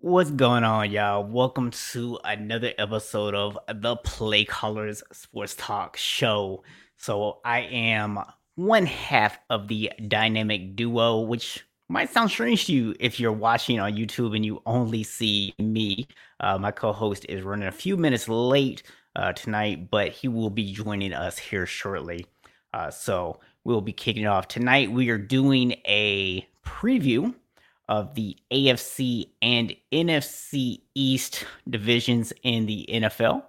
What's going on, y'all? Welcome to another episode of the Play Callers Sports Talk Show. So, I am one half of the dynamic duo, which might sound strange to you if you're watching on YouTube and you only see me. Uh, my co host is running a few minutes late uh, tonight, but he will be joining us here shortly. Uh, so, we'll be kicking it off. Tonight, we are doing a preview of the AFC and NFC East divisions in the NFL.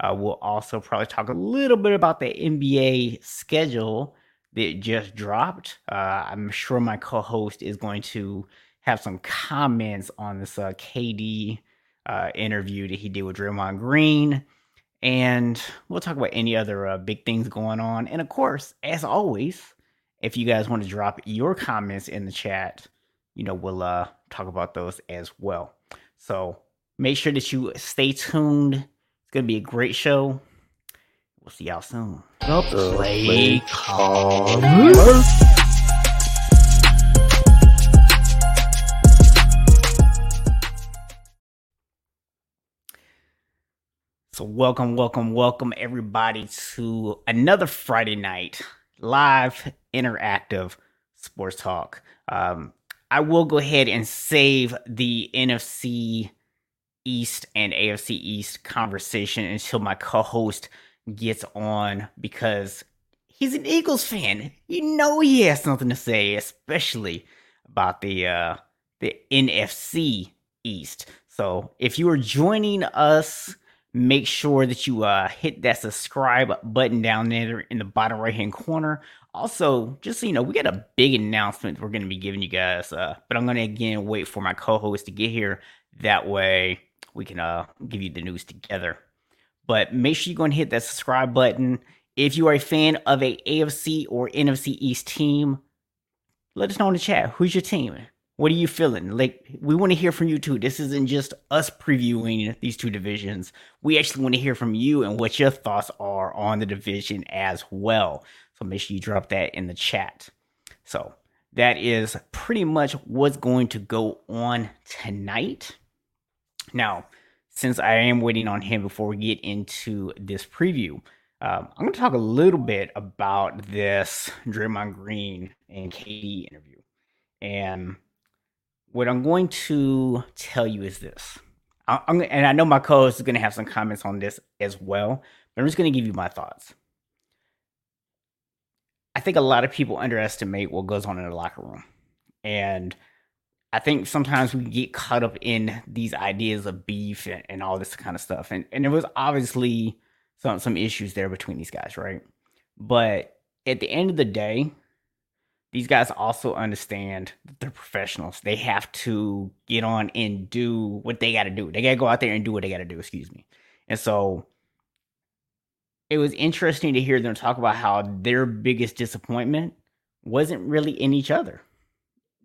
Uh, we'll also probably talk a little bit about the NBA schedule that just dropped. Uh, I'm sure my co host is going to have some comments on this uh, KD uh, interview that he did with Draymond Green. And we'll talk about any other uh, big things going on. And of course, as always, if you guys want to drop your comments in the chat, you know, we'll uh, talk about those as well. So make sure that you stay tuned. It's going to be a great show. We'll see y'all soon. The play So welcome, welcome, welcome everybody to another Friday night live interactive sports talk. Um, I will go ahead and save the NFC East and AFC East conversation until my co-host gets on because he's an Eagles fan. You know he has something to say, especially about the uh the NFC East. So if you are joining us, make sure that you uh hit that subscribe button down there in the bottom right hand corner also, just so you know, we got a big announcement we're going to be giving you guys. Uh, but I'm going to again wait for my co-host to get here. That way, we can uh give you the news together. But make sure you go and hit that subscribe button. If you are a fan of a AFC or NFC East team, let us know in the chat. Who's your team? What are you feeling? Like, we want to hear from you too. This isn't just us previewing these two divisions. We actually want to hear from you and what your thoughts are on the division as well. So make sure you drop that in the chat. So that is pretty much what's going to go on tonight. Now, since I am waiting on him before we get into this preview, um, I'm going to talk a little bit about this Draymond Green and KD interview. And what I'm going to tell you is this. I'm, and I know my co-host is going to have some comments on this as well, but I'm just going to give you my thoughts. I think a lot of people underestimate what goes on in the locker room. And I think sometimes we get caught up in these ideas of beef and, and all this kind of stuff. And and there was obviously some some issues there between these guys, right? But at the end of the day, these guys also understand that they're professionals. They have to get on and do what they got to do. They got to go out there and do what they got to do, excuse me. And so it was interesting to hear them talk about how their biggest disappointment wasn't really in each other.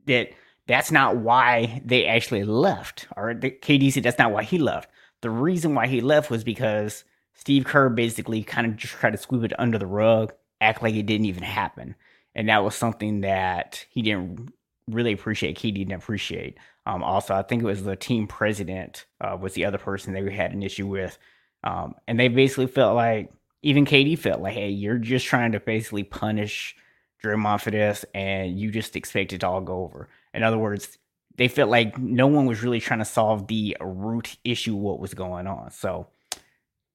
That that's not why they actually left. Or the KD said that's not why he left. The reason why he left was because Steve Kerr basically kind of just tried to sweep it under the rug, act like it didn't even happen. And that was something that he didn't really appreciate. KD didn't appreciate. Um, also, I think it was the team president uh, was the other person they had an issue with. Um, and they basically felt like even KD felt like, hey, you're just trying to basically punish Draymond for this, and you just expect it to all go over. In other words, they felt like no one was really trying to solve the root issue, what was going on. So,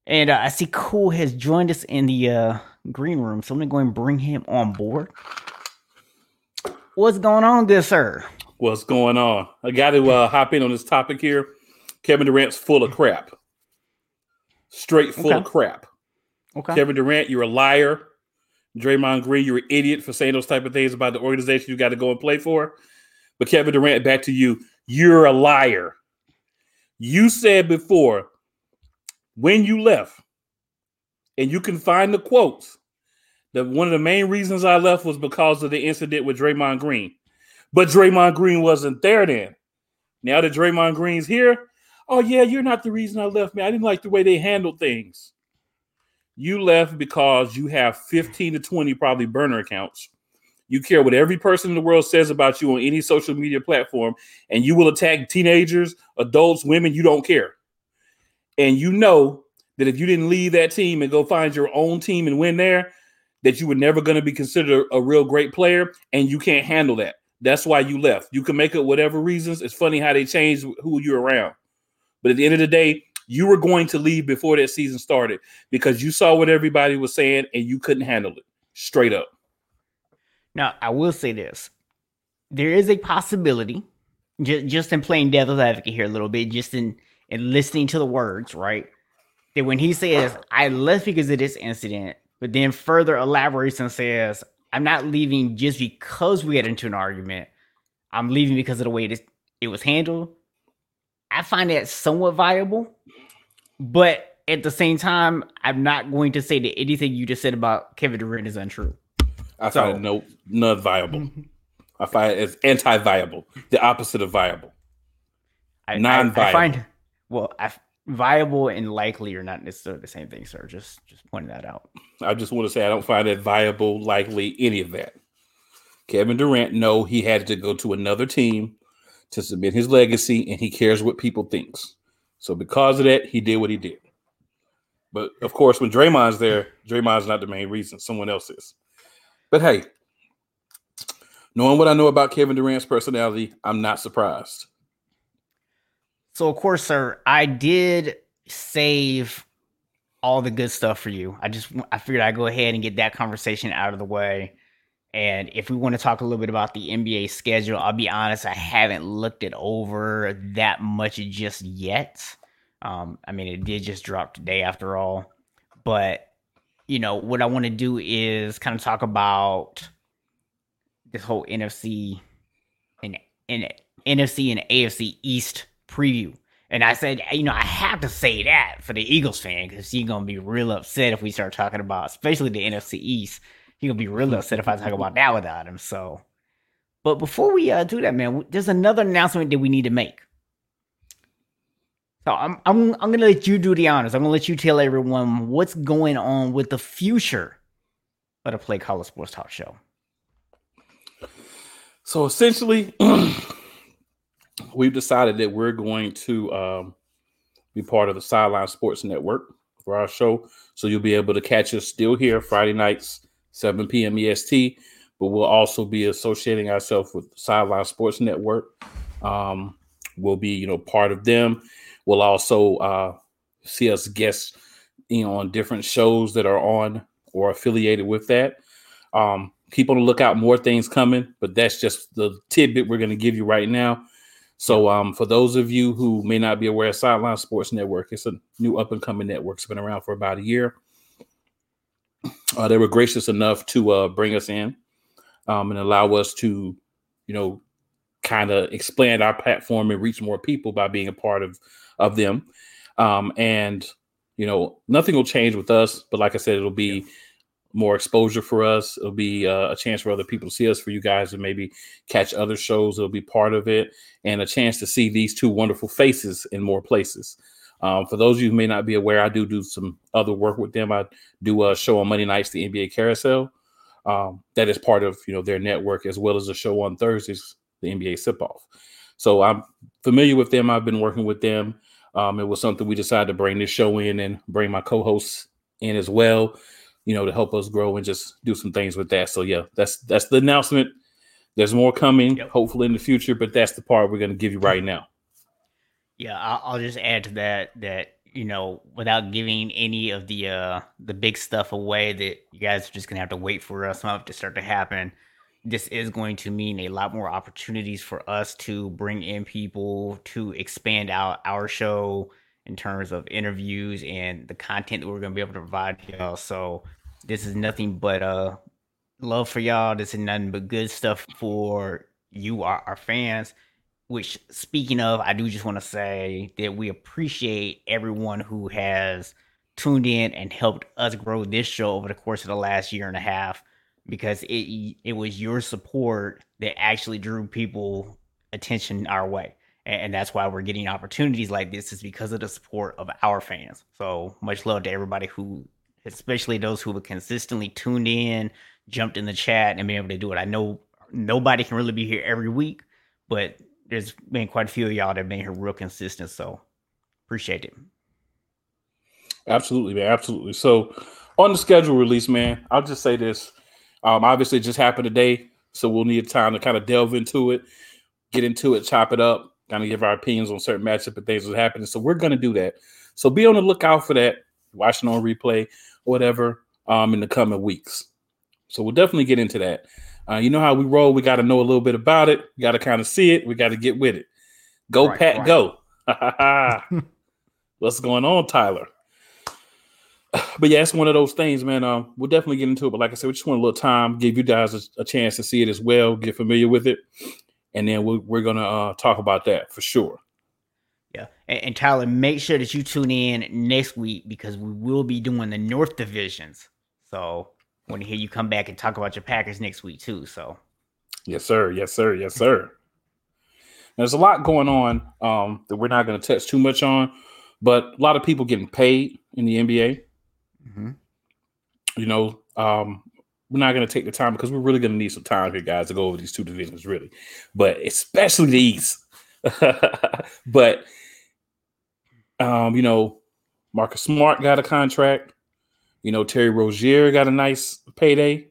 and uh, I see Cool has joined us in the uh, green room, so I'm gonna go and bring him on board. What's going on, good sir? What's going on? I got to uh, hop in on this topic here. Kevin Durant's full of crap, straight full okay. of crap. Okay. Kevin Durant, you're a liar. Draymond Green, you're an idiot for saying those type of things about the organization you got to go and play for. But Kevin Durant, back to you. You're a liar. You said before when you left, and you can find the quotes, that one of the main reasons I left was because of the incident with Draymond Green. But Draymond Green wasn't there then. Now that Draymond Green's here, oh yeah, you're not the reason I left, man. I didn't like the way they handled things. You left because you have 15 to 20 probably burner accounts You care what every person in the world says about you on any social media platform, and you will attack teenagers, adults, women. You don't care. And you know that if you didn't leave that team and go find your own team and win there, that you were never going to be considered a real great player, and you can't handle that. That's why you left. You can make up whatever reasons. It's funny how they change who you're around. But at the end of the day, you were going to leave before that season started because you saw what everybody was saying and you couldn't handle it. Straight up. Now, I will say this. There is a possibility, just, just in playing devil's advocate here a little bit, just in, in listening to the words, right? That when he says, I left because of this incident, but then further elaborates and says, I'm not leaving just because we got into an argument. I'm leaving because of the way it, is, it was handled. I find that somewhat viable, but at the same time, I'm not going to say that anything you just said about Kevin Durant is untrue. I find it no not viable. Mm-hmm. I find it as anti-viable, the opposite of viable. Non-viable. I, I find well, I, viable and likely are not necessarily the same thing, sir. Just just pointing that out. I just want to say I don't find it viable, likely, any of that. Kevin Durant, no, he had to go to another team to submit his legacy, and he cares what people thinks. So because of that, he did what he did. But of course, when Draymond's there, Draymond's not the main reason. Someone else is. But hey, knowing what I know about Kevin Durant's personality, I'm not surprised. So of course, sir, I did save all the good stuff for you. I just I figured I'd go ahead and get that conversation out of the way. And if we want to talk a little bit about the NBA schedule, I'll be honest, I haven't looked it over that much just yet. Um, I mean, it did just drop today after all. But, you know, what I want to do is kind of talk about this whole NFC and, and NFC and AFC East preview. And I said, you know, I have to say that for the Eagles fan because he's gonna be real upset if we start talking about, especially the NFC East he gonna be real upset if I talk about that without him. So, but before we uh, do that, man, there's another announcement that we need to make. So I'm I'm I'm gonna let you do the honors. I'm gonna let you tell everyone what's going on with the future of the Play Caller Sports Talk Show. So essentially, we've decided that we're going to um, be part of the Sideline Sports Network for our show. So you'll be able to catch us still here Friday nights 7 p.m. EST. But we'll also be associating ourselves with Sideline Sports Network. Um, we'll be, you know, part of them. We'll also uh, see us guests, you know, on different shows that are on or affiliated with that. Um, keep on the lookout, more things coming, but that's just the tidbit we're going to give you right now. So, um, for those of you who may not be aware of Sideline Sports Network, it's a new up and coming network. It's been around for about a year. Uh, they were gracious enough to uh, bring us in um, and allow us to, you know, kind of expand our platform and reach more people by being a part of of them. Um, and you know, nothing will change with us, but like I said, it'll be more exposure for us. It'll be uh, a chance for other people to see us, for you guys to maybe catch other shows. It'll be part of it, and a chance to see these two wonderful faces in more places. Um, for those of you who may not be aware, I do do some other work with them. I do a show on Monday nights, the NBA Carousel. Um, that is part of you know their network, as well as a show on Thursdays, the NBA Sip Off. So I'm familiar with them. I've been working with them. Um, it was something we decided to bring this show in and bring my co-hosts in as well, you know, to help us grow and just do some things with that. So yeah, that's that's the announcement. There's more coming, yep. hopefully in the future, but that's the part we're going to give you right now. Yeah, I'll just add to that that you know, without giving any of the uh the big stuff away, that you guys are just gonna have to wait for us to start to happen. This is going to mean a lot more opportunities for us to bring in people to expand out our show in terms of interviews and the content that we're gonna be able to provide y'all. So this is nothing but uh love for y'all. This is nothing but good stuff for you, our, our fans which speaking of, I do just want to say that we appreciate everyone who has tuned in and helped us grow this show over the course of the last year and a half because it it was your support that actually drew people attention our way. And that's why we're getting opportunities like this is because of the support of our fans. So much love to everybody who especially those who have consistently tuned in, jumped in the chat and been able to do it. I know nobody can really be here every week, but there's been quite a few of y'all that have been here real consistent. So appreciate it. Absolutely, man. Absolutely. So on the schedule release, man, I'll just say this. Um, obviously, it just happened today, so we'll need time to kind of delve into it, get into it, chop it up, kind of give our opinions on certain matchup and things that happening. So we're going to do that. So be on the lookout for that. Watching on replay, whatever, um, in the coming weeks. So we'll definitely get into that. Uh, you know how we roll. We got to know a little bit about it. We got to kind of see it. We got to get with it. Go, right, Pat, right. go. What's going on, Tyler? But yeah, it's one of those things, man. Um, we'll definitely get into it. But like I said, we just want a little time, give you guys a, a chance to see it as well, get familiar with it, and then we're, we're gonna uh, talk about that for sure. Yeah, and, and Tyler, make sure that you tune in next week because we will be doing the North divisions. So I want to hear you come back and talk about your Packers next week too. So, yes, sir. Yes, sir. Yes, sir. There's a lot going on um, that we're not going to touch too much on, but a lot of people getting paid in the NBA. Mm-hmm. You know, um, we're not going to take the time because we're really going to need some time here, guys, to go over these two divisions, really, but especially the East. but, um, you know, Marcus Smart got a contract. You know, Terry Rozier got a nice payday,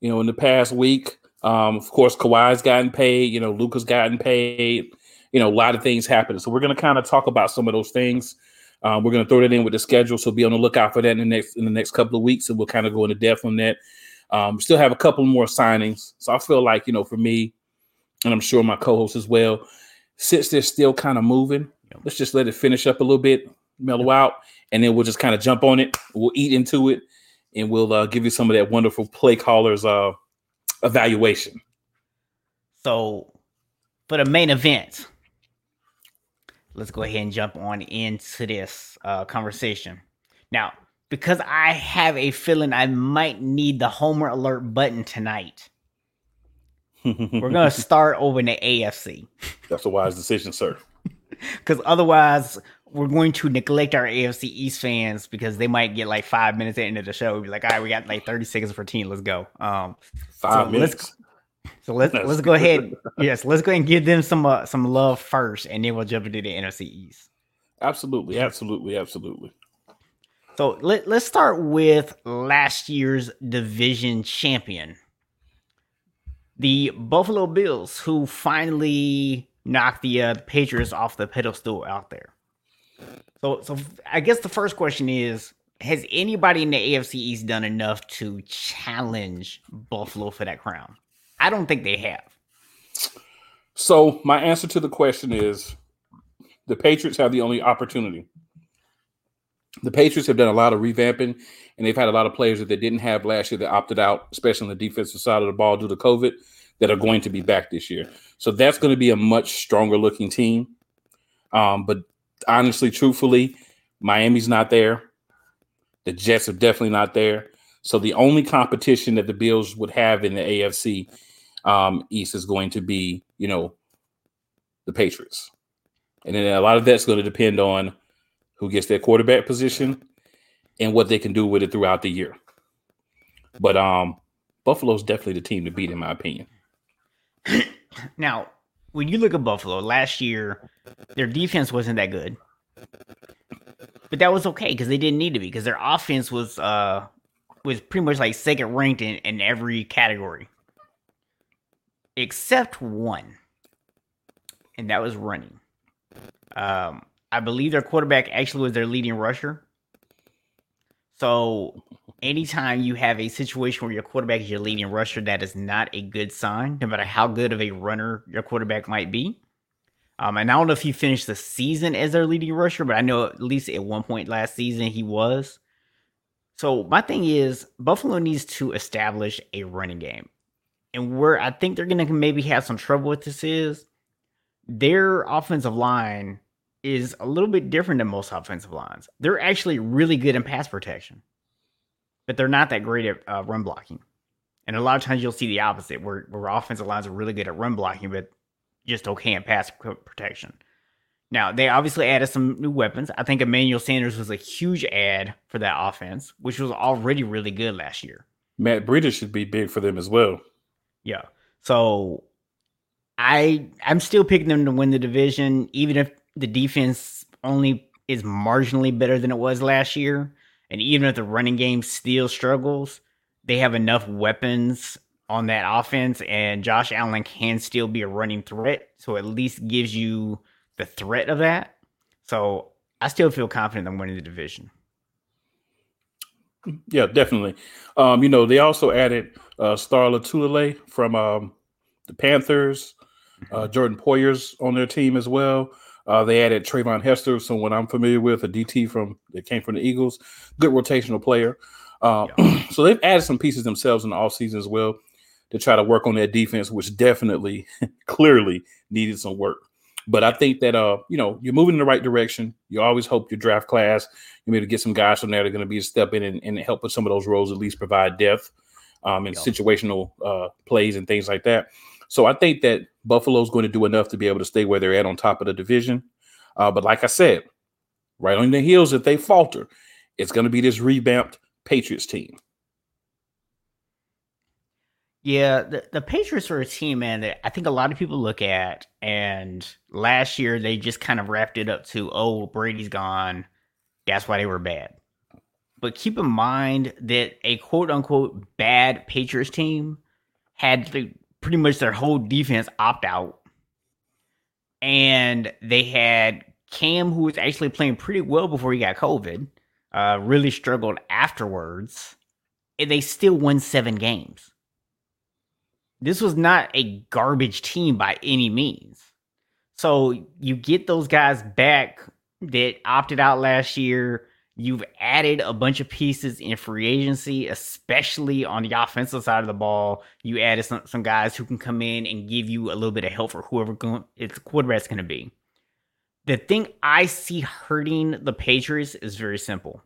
you know, in the past week. Um, of course, Kawhi's gotten paid, you know, Luka's gotten paid, you know, a lot of things happening. So we're gonna kind of talk about some of those things. Um, we're gonna throw that in with the schedule, so be on the lookout for that in the next in the next couple of weeks, and we'll kind of go into depth on that. Um, we still have a couple more signings, so I feel like you know, for me, and I'm sure my co-host as well, since they're still kind of moving, let's just let it finish up a little bit, mellow out, and then we'll just kind of jump on it. We'll eat into it, and we'll uh, give you some of that wonderful play callers uh, evaluation. So, for the main event, let's go ahead and jump on into this uh, conversation. Now, because I have a feeling I might need the Homer alert button tonight. We're gonna start over in the AFC. That's a wise decision, sir. Because otherwise, we're going to neglect our AFC East fans because they might get like five minutes at the end of the show. We'll be like, all right, we got like 30 seconds for team. Let's go. Um, five so minutes. Let's, so let's That's let's go ahead. Yes, let's go ahead and give them some uh, some love first, and then we'll jump into the NFC East. Absolutely, absolutely, absolutely. So let, let's start with last year's division champion, the Buffalo Bills, who finally knocked the uh, Patriots off the pedestal out there. So, so I guess the first question is: Has anybody in the AFC East done enough to challenge Buffalo for that crown? I don't think they have. So, my answer to the question is: the Patriots have the only opportunity. The Patriots have done a lot of revamping, and they've had a lot of players that they didn't have last year that opted out, especially on the defensive side of the ball due to COVID, that are going to be back this year. So that's going to be a much stronger looking team. Um, but honestly, truthfully, Miami's not there. The Jets are definitely not there. So the only competition that the Bills would have in the AFC um, East is going to be, you know, the Patriots. And then a lot of that's going to depend on who gets their quarterback position and what they can do with it throughout the year. But um, Buffalo's definitely the team to beat, in my opinion. now, when you look at Buffalo last year, their defense wasn't that good, but that was okay because they didn't need to be because their offense was uh was pretty much like second ranked in, in every category except one, and that was running. Um, I believe their quarterback actually was their leading rusher. So anytime you have a situation where your quarterback is your leading rusher, that is not a good sign, no matter how good of a runner your quarterback might be. Um, and I don't know if he finished the season as their leading rusher, but I know at least at one point last season he was. So my thing is Buffalo needs to establish a running game. And where I think they're gonna maybe have some trouble with this is their offensive line is a little bit different than most offensive lines. They're actually really good in pass protection but they're not that great at uh, run blocking. And a lot of times you'll see the opposite, where, where offensive lines are really good at run blocking, but just okay in pass protection. Now, they obviously added some new weapons. I think Emmanuel Sanders was a huge add for that offense, which was already really good last year. Matt Breida should be big for them as well. Yeah. So I I'm still picking them to win the division, even if the defense only is marginally better than it was last year. And even if the running game still struggles, they have enough weapons on that offense, and Josh Allen can still be a running threat. So at least gives you the threat of that. So I still feel confident in winning the division. Yeah, definitely. Um, you know, they also added uh, Star Lotulelei from um, the Panthers. Uh, mm-hmm. Jordan Poyer's on their team as well. Uh, they added Treyvon Hester, someone I'm familiar with, a DT from that came from the Eagles, good rotational player. Uh, yeah. so they've added some pieces themselves in the offseason as well to try to work on that defense, which definitely, clearly needed some work. But I think that uh, you know, you're moving in the right direction. You always hope your draft class, you maybe to get some guys from there that are going to be a step in and, and, help with some of those roles, at least provide depth um, and yeah. situational uh, plays and things like that. So I think that Buffalo's going to do enough to be able to stay where they're at on top of the division. Uh, but like I said, right on the heels, if they falter, it's going to be this revamped Patriots team. Yeah, the, the Patriots are a team, man, that I think a lot of people look at. And last year, they just kind of wrapped it up to, oh, Brady's gone. That's why they were bad. But keep in mind that a quote unquote bad Patriots team had pretty much their whole defense opt out. And they had Cam, who was actually playing pretty well before he got COVID, uh, really struggled afterwards. And they still won seven games this was not a garbage team by any means. So you get those guys back that opted out last year. You've added a bunch of pieces in free agency, especially on the offensive side of the ball. You added some, some guys who can come in and give you a little bit of help for whoever going, it's quarterback's going to be. The thing I see hurting the Patriots is very simple.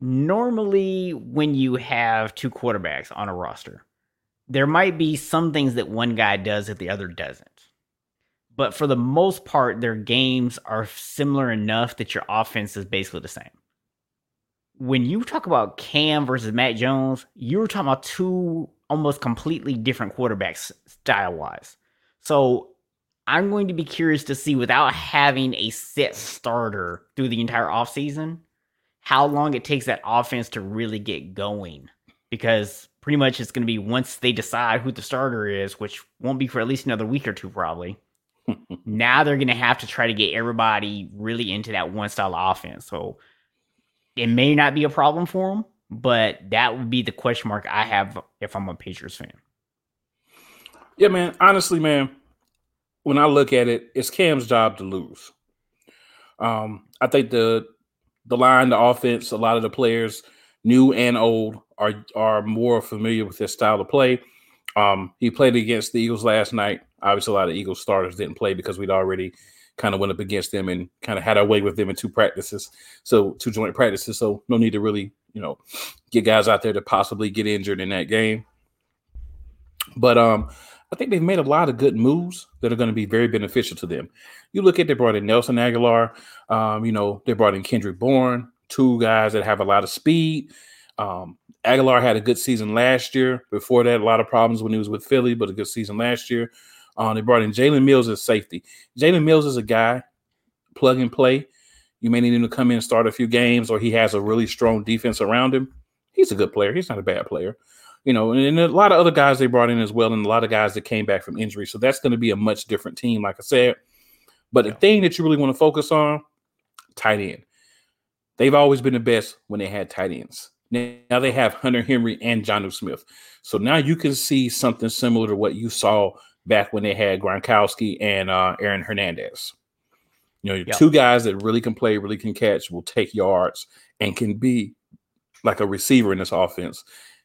Normally, when you have two quarterbacks on a roster, there might be some things that one guy does that the other doesn't. But for the most part, their games are similar enough that your offense is basically the same. When you talk about Cam versus Mac Jones, you're talking about two almost completely different quarterbacks style wise. So I'm going to be curious to see without having a set starter through the entire offseason, how long it takes that offense to really get going. Because pretty much it's going to be once they decide who the starter is, which won't be for at least another week or two, probably. Now they're going to have to try to get everybody really into that one style of offense. So it may not be a problem for them, but that would be the question mark I have if I'm a Patriots fan. Yeah, man. Honestly, man, when I look at it, it's Cam's job to lose. Um, I think the the line, the offense, a lot of the players, new and old, are are more familiar with his style of play. Um, he played against the Eagles last night. Obviously, a lot of Eagles starters didn't play because we'd already kind of went up against them and kind of had our way with them in two practices, so two joint practices. So no need to really, you know, get guys out there to possibly get injured in that game. But um, I think they've made a lot of good moves that are going to be very beneficial to them. You look at they brought in Nelson Agholor, um, you know, they brought in Kendrick Bourne, two guys that have a lot of speed. Um, Agholor had a good season last year. Before that, a lot of problems when he was with Philly, but a good season last year. Um, they brought in Jalen Mills as safety. Jalen Mills is a guy, plug and play. You may need him to come in and start a few games, or he has a really strong defense around him. He's a good player. He's not a bad player. You know, and, and a lot of other guys they brought in as well, and a lot of guys that came back from injury. So that's going to be a much different team, like I said. But the thing that you really want to focus on, tight end. They've always been the best when they had tight ends. Now they have Hunter Henry and Jonnu Smith. So now you can see something similar to what you saw back when they had Gronkowski and uh, Aaron Hernandez. You know, yep. two guys that really can play, really can catch, will take yards, and can be like a receiver in this offense.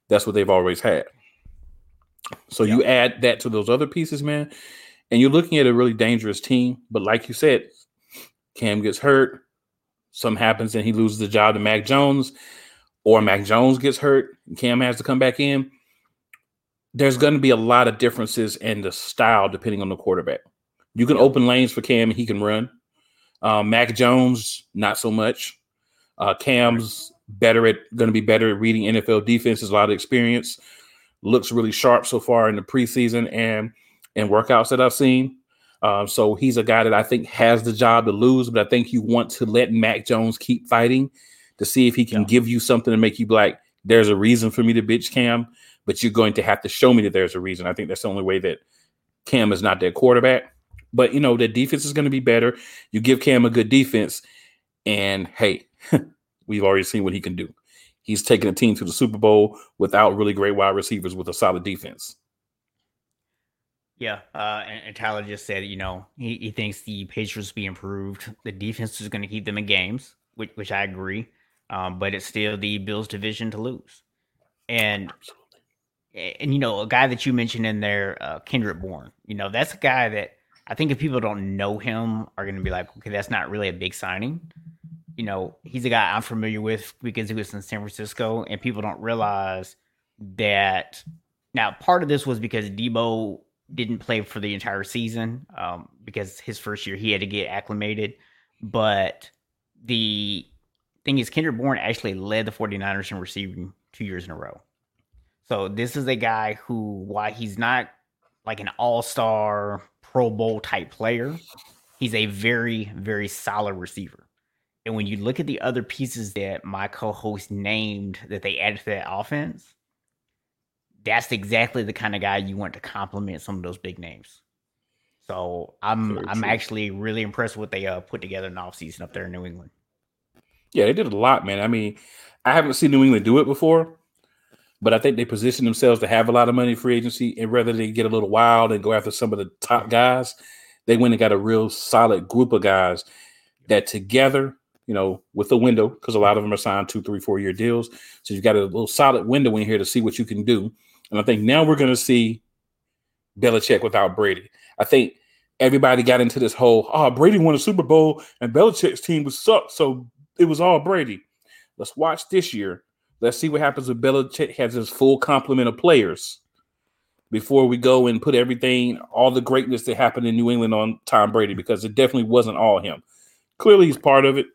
That's what they've always had. So yep. you add that to those other pieces, man, and you're looking at a really dangerous team. But like you said, Cam gets hurt, something happens, and he loses the job to Mac Jones or Mac Jones gets hurt, Cam has to come back in, there's going to be a lot of differences in the style depending on the quarterback. You can open lanes for Cam and he can run. Um, Mac Jones, not so much. Uh, Cam's better at going to be better at reading NFL defenses, a lot of experience. Looks really sharp so far in the preseason and and workouts that I've seen. Um, so he's a guy that I think has the job to lose, but I think you want to let Mac Jones keep fighting to see if he can yeah. give you something to make you like, there's a reason for me to bitch Cam, but you're going to have to show me that there's a reason. I think that's the only way that Cam is not their quarterback. But you know, the defense is going to be better. You give Cam a good defense, and hey, we've already seen what he can do. He's taken a team to the Super Bowl without really great wide receivers with a solid defense. Yeah, uh, and, and, Tyler just said, you know, he, he thinks the Patriots will be improved. The defense is going to keep them in games, which, which I agree. Um, but it's still the Bills' division to lose. And and you know, a guy that you mentioned in there, uh, Bourne. You know, that's a guy that I think if people don't know him, are going to be like, okay, that's not really a big signing. You know, he's a guy I'm familiar with because he was in San Francisco, and people don't realize that. Now, part of this was because Deebo didn't play for the entire season um, because his first year he had to get acclimated. But the thing is, Kendrick Bourne actually led the 49ers in receiving two years in a row. So this is a guy who, why he's not like an all star Pro Bowl type player, he's a very, very solid receiver. And when you look at the other pieces that my co host named that they added to that offense, that's exactly the kind of guy you want to complement some of those big names. So I'm very I'm true. actually really impressed with what they uh, put together in the offseason up there in New England. Yeah, they did a lot, man. I mean, I haven't seen New England do it before, but I think they position themselves to have a lot of money free agency, and rather they get a little wild and go after some of the top guys, they went and got a real solid group of guys that together, you know, with the window because a lot of them are signed two, three, four year deals. So you've got a little solid window in here to see what you can do. And I think now we're going to see Belichick without Brady. I think everybody got into this whole, oh, Brady won a Super Bowl and Belichick's team was sucked, so it was all Brady. Let's watch this year Let's see what happens with Belichick has his full complement of players before we go and put everything, all the greatness that happened in New England on Tom Brady, because it definitely wasn't all him. Clearly, he's part of it,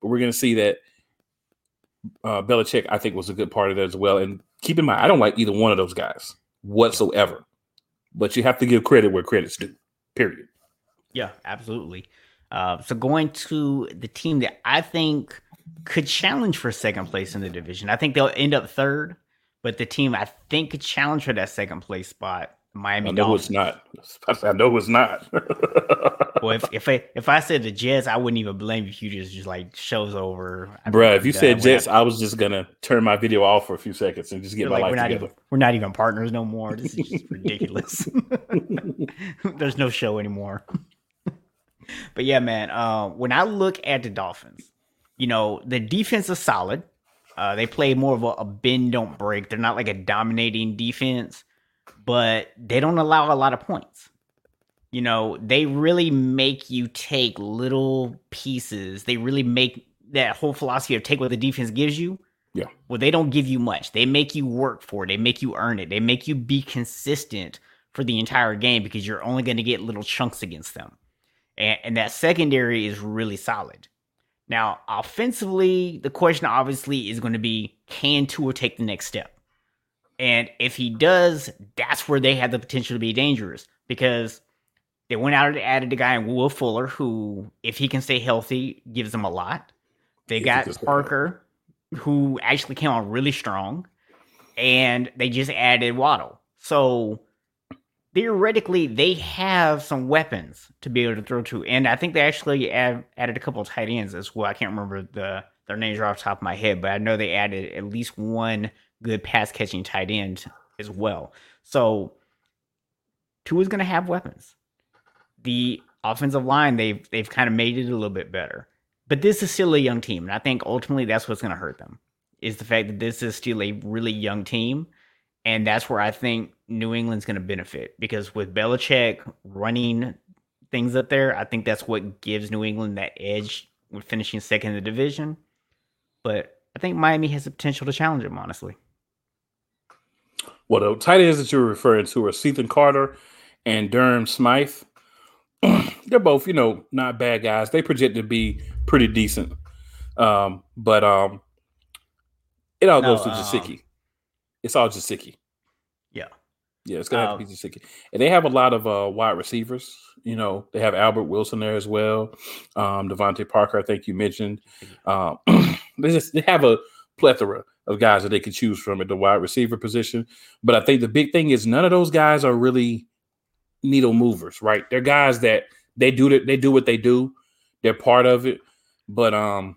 but we're going to see that uh, Belichick, I think, was a good part of that as well. And keep in mind, I don't like either one of those guys whatsoever, but you have to give credit where credit's due. Period. Yeah, absolutely. Uh, so going to the team that I think could challenge for second place in the division. I think they'll end up third, but the team I think could challenge for that second place spot. Miami I know Dolphins. it's not. I know it's not. well, if if I if I said the Jets, I wouldn't even blame you you just just like shows over. Bruh, if you said Jets, I, I, was just gonna turn my video off for a few seconds and just get my like, life we're together. Even, we're not even partners no more. This is just ridiculous. There's no show anymore. but yeah, man. Uh, when I look at the Dolphins, you know, the defense is solid. Uh, they play more of a, a bend don't break. They're not like a dominating defense, but they don't allow a lot of points. You know, they really make you take little pieces. They really make that whole philosophy of take what the defense gives you. Yeah. Well, they don't give you much. They make you work for it. They make you earn it. They make you be consistent for the entire game because you're only going to get little chunks against them. And, and that secondary is really solid. Now, offensively, the question obviously is going to be can Tua take the next step? And if he does, that's where they have the potential to be dangerous because they went out and added a guy in Will Fuller who, if he can stay healthy, gives them a lot. They got Parker, who actually came on really strong, and they just added Waddle. So theoretically they have some weapons to be able to throw to, and I think they actually add, added a couple of tight ends as well. I can't remember the their names are off the top of my head, but I know they added at least one good pass catching tight end as well. So Tua is going to have weapons. The offensive line they've they've kind of made it a little bit better, but this is still a young team, and I think ultimately that's what's going to hurt them is the fact that this is still a really young team and that's where I think New England's going to benefit because with Belichick running things up there, I think that's what gives New England that edge with finishing second in the division. But I think Miami has the potential to challenge them, honestly. Well, the tight ends that you're referring to are Cethan Carter and Durham Smythe. They're both, you know, not bad guys. They project to be pretty decent. Um, but um, It all no, goes to. Um, it's all Gesicki. Yeah. It's gonna have to um, be Gesicki. And they have a lot of uh, wide receivers. You know, they have Albert Wilson there as well. Um, DeVante Parker, I think you mentioned. Um, they just they have a plethora of guys that they can choose from at the wide receiver position. But I think the big thing is none of those guys are really needle movers, right? They're guys that they do that they do what they do. They're part of it, but um,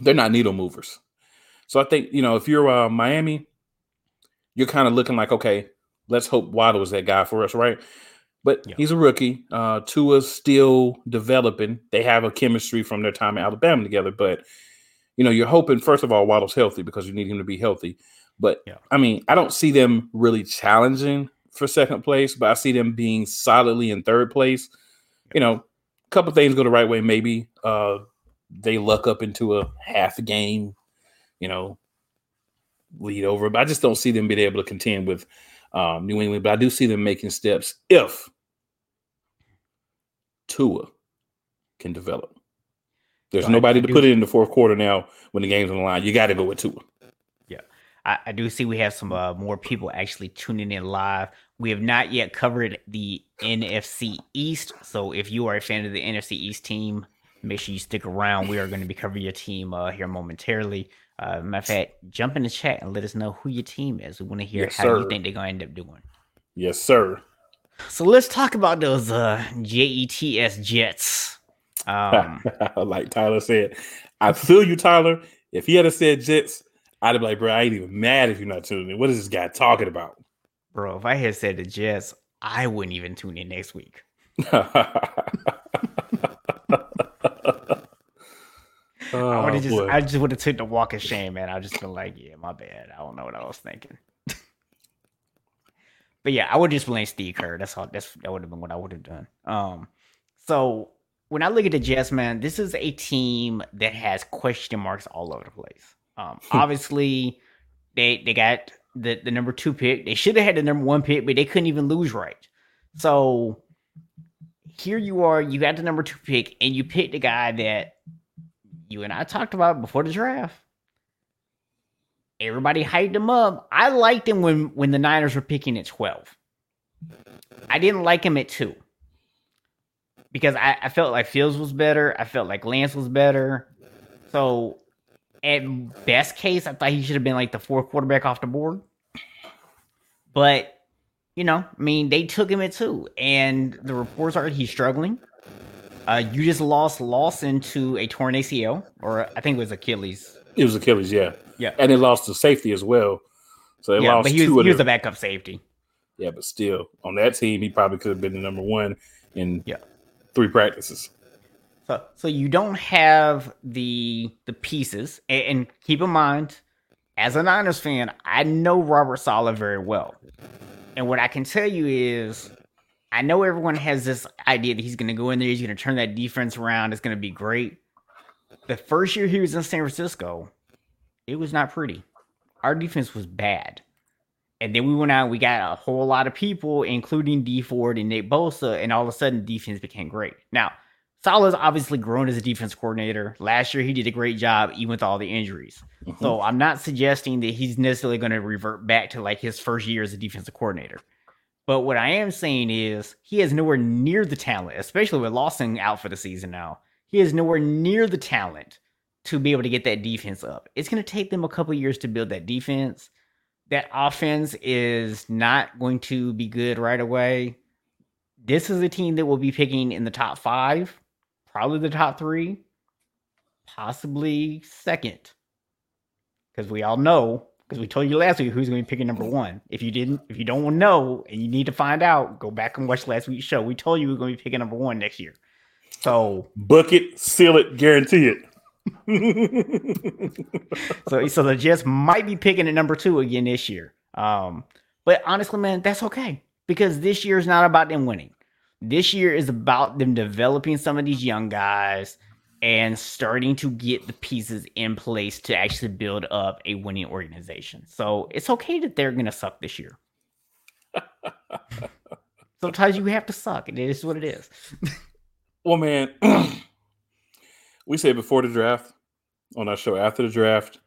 they're not needle movers. So I think you know if you're uh, Miami, you're kind of looking like okay, let's hope Waddle is that guy for us, right? But yeah. he's a rookie. Uh, Tua's still developing. They have a chemistry from their time in Alabama together, but you know you're hoping first of all Waddle's healthy because you need him to be healthy. But yeah. I mean, I don't see them really challenging for second place, but I see them being solidly in third place. You know, a couple things go the right way. Maybe uh, they luck up into a half game, you know, lead over. But I just don't see them being able to contend with um, New England. But I do see them making steps if Tua can develop. There's so nobody I, I to do, put it in the fourth quarter now when the game's on the line. You got to go with Tua. I, I do see we have some uh, more people actually tuning in live. We have not yet covered the NFC East. So if you are a fan of the NFC East team, make sure you stick around. We are going to be covering your team uh, here momentarily. Uh, matter of fact, jump in the chat and let us know who your team is. We want to hear yes, how sir. you think they're going to end up doing. Yes, sir. So let's talk about those uh, JETS Jets. Um, like Tyler said, I feel you, Tyler. If he had said Jets, I'd be like, bro, I ain't even mad if you're not tuning in. What is this guy talking about? Bro, if I had said the Jets, I wouldn't even tune in next week. oh, I would have just, boy. I just would have took the walk of shame, man. I just been like, yeah, my bad. I don't know what I was thinking. but yeah, I would just blame Steve Kerr. That's all. That's that would have been what I would have done. Um, so when I look at the Jets, man, this is a team that has question marks all over the place. Um, obviously, they they got the the number two pick. They should have had the number one pick, but they couldn't even lose right. So here you are, you got the number two pick, and you picked the guy that you and I talked about before the draft. Everybody hyped him up. I liked him when when the Niners were picking at twelve. I didn't like him at two because I, I felt like Fields was better. I felt like Lance was better. So at best case, I thought he should have been like the fourth quarterback off the board. But, you know, I mean, they took him at two, and the reports are he's struggling. Uh, you just lost Lawson to a torn ACL, or I think it was Achilles. It was Achilles, yeah. Yeah. And they lost to safety as well. So they yeah, lost but he was, he was a backup safety. Yeah, but still, on that team, he probably could have been the number one in yeah. three practices. So, so you don't have the the pieces, and, and keep in mind, as a Niners fan, I know Robert Saleh very well, and what I can tell you is, I know everyone has this idea that he's going to go in there, he's going to turn that defense around, it's going to be great. The first year he was in San Francisco, it was not pretty. Our defense was bad. And then we went out, we got a whole lot of people, including Dee Ford and Nick Bosa, and all of a sudden defense became great. Now, Saleh's obviously grown as a defense coordinator. Last year, he did a great job, even with all the injuries. Mm-hmm. So I'm not suggesting that he's necessarily going to revert back to like his first year as a defensive coordinator. But what I am saying is he has nowhere near the talent, especially with Lawson out for the season now. He has nowhere near the talent to be able to get that defense up. It's going to take them a couple years to build that defense. That offense is not going to be good right away. This is a team that will be picking in the top five probably the top three, possibly second. Because we all know, because we told you last week who's going to be picking number one. If you didn't, if you don't know and you need to find out, go back and watch last week's show. We told you we are going to be picking number one next year. So book it, seal it, guarantee it. so, so the Jets might be picking at number two again this year. Um, but honestly, man, that's okay because this year is not about them winning. This year is about them developing some of these young guys and starting to get the pieces in place to actually build up a winning organization. So it's okay that they're going to suck this year. Sometimes you have to suck. And it is what it is. well, man, we said before the draft on our show after the draft,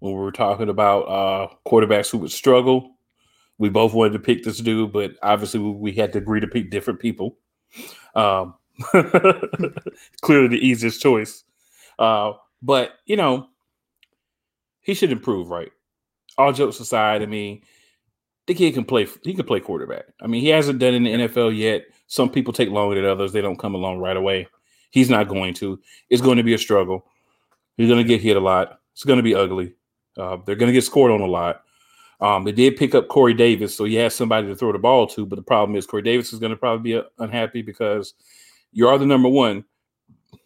when we were talking about uh, quarterbacks who would struggle. We both wanted to pick this dude, but obviously we had to agree to pick different people. Um, clearly the easiest choice. Uh, but you know, he should improve, right? All jokes aside, I mean, the kid can play. He can play quarterback. I mean, he hasn't done in the NFL yet. Some people take longer than others. They don't come along right away. He's not going to. It's going to be a struggle. He's going to get hit a lot. It's going to be ugly. Uh, they're going to get scored on a lot. Um, they did pick up Corey Davis, so he has somebody to throw the ball to. But the problem is Corey Davis is going to probably be uh, unhappy because you are the number one,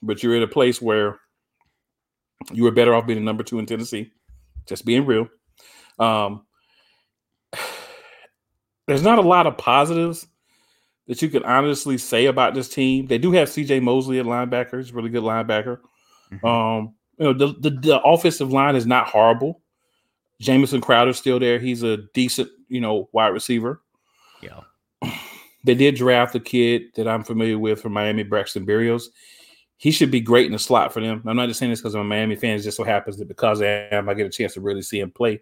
but you're in a place where you were better off being number two in Tennessee. Just being real. Um, there's not a lot of positives that you can honestly say about this team. They do have CJ Mosley at linebacker. He's a really good linebacker. Mm-hmm. Um, you know, the, the, the offensive line is not horrible. Jamison Crowder's still there. He's a decent, you know, wide receiver. Yeah. They did draft a kid that I'm familiar with from Miami, Braxton Berrios. He should be great in the slot for them. I'm not just saying this because I'm a Miami fan. It just so happens that because I am, I get a chance to really see him play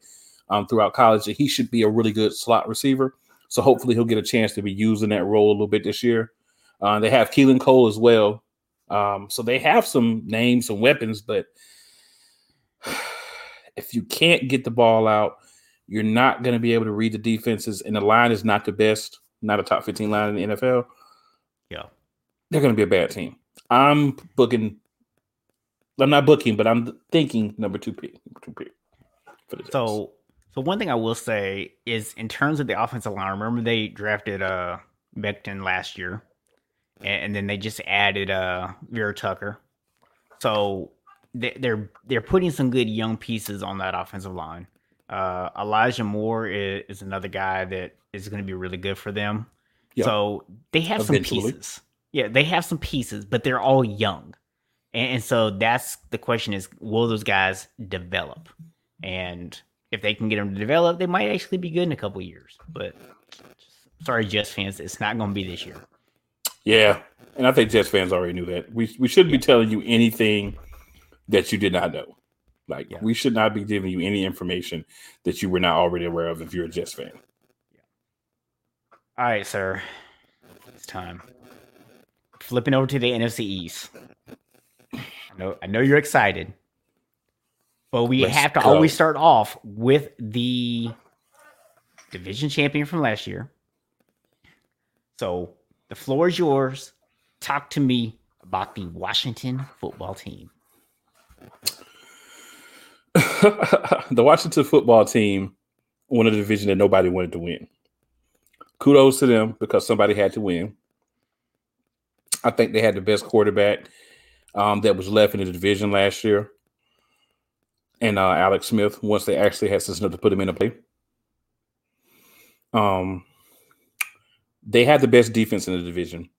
um, throughout college. He should be a really good slot receiver. So hopefully he'll get a chance to be using that role a little bit this year. Uh, they have Keelan Cole as well. Um, so they have some names, some weapons, but if you can't get the ball out, you're not going to be able to read the defenses, and the line is not the best, not a top 15 line in the NFL. Yeah. They're going to be a bad team. I'm booking, I'm not booking, but I'm thinking number two pick. Number two pick So, so one thing I will say is in terms of the offensive line, remember they drafted uh Becton last year, and, and then they just added uh Vera Tucker. So they're they're putting some good young pieces on that offensive line. Uh, Elijah Moore is, is, another guy that is going to be really good for them. Yep. So they have Eventually. some pieces. Yeah, they have some pieces, but they're all young, and, and, so that's the question: is will those guys develop? And if they can get them to develop, they might actually be good in a couple years. But sorry, Jets fans, it's not going to be this year. Yeah, and I think Jets fans already knew that. We we shouldn't yeah. be telling you anything that you did not know. Like yeah. we should not be giving you any information that you were not already aware of if you're a Jets fan. Yeah. All right, sir. It's time. Flipping over to the NFC East. I know I know you're excited. But we Let's have to go. always start off with the division champion from last year. So the floor is yours. Talk to me about the Washington football team. the Washington football team won a division that nobody wanted to win. Kudos to them because somebody had to win. I think they had the best quarterback um, that was left in the division last year, and uh, Alex Smith. Once they actually had sense enough to put him in a play, um, they had the best defense in the division.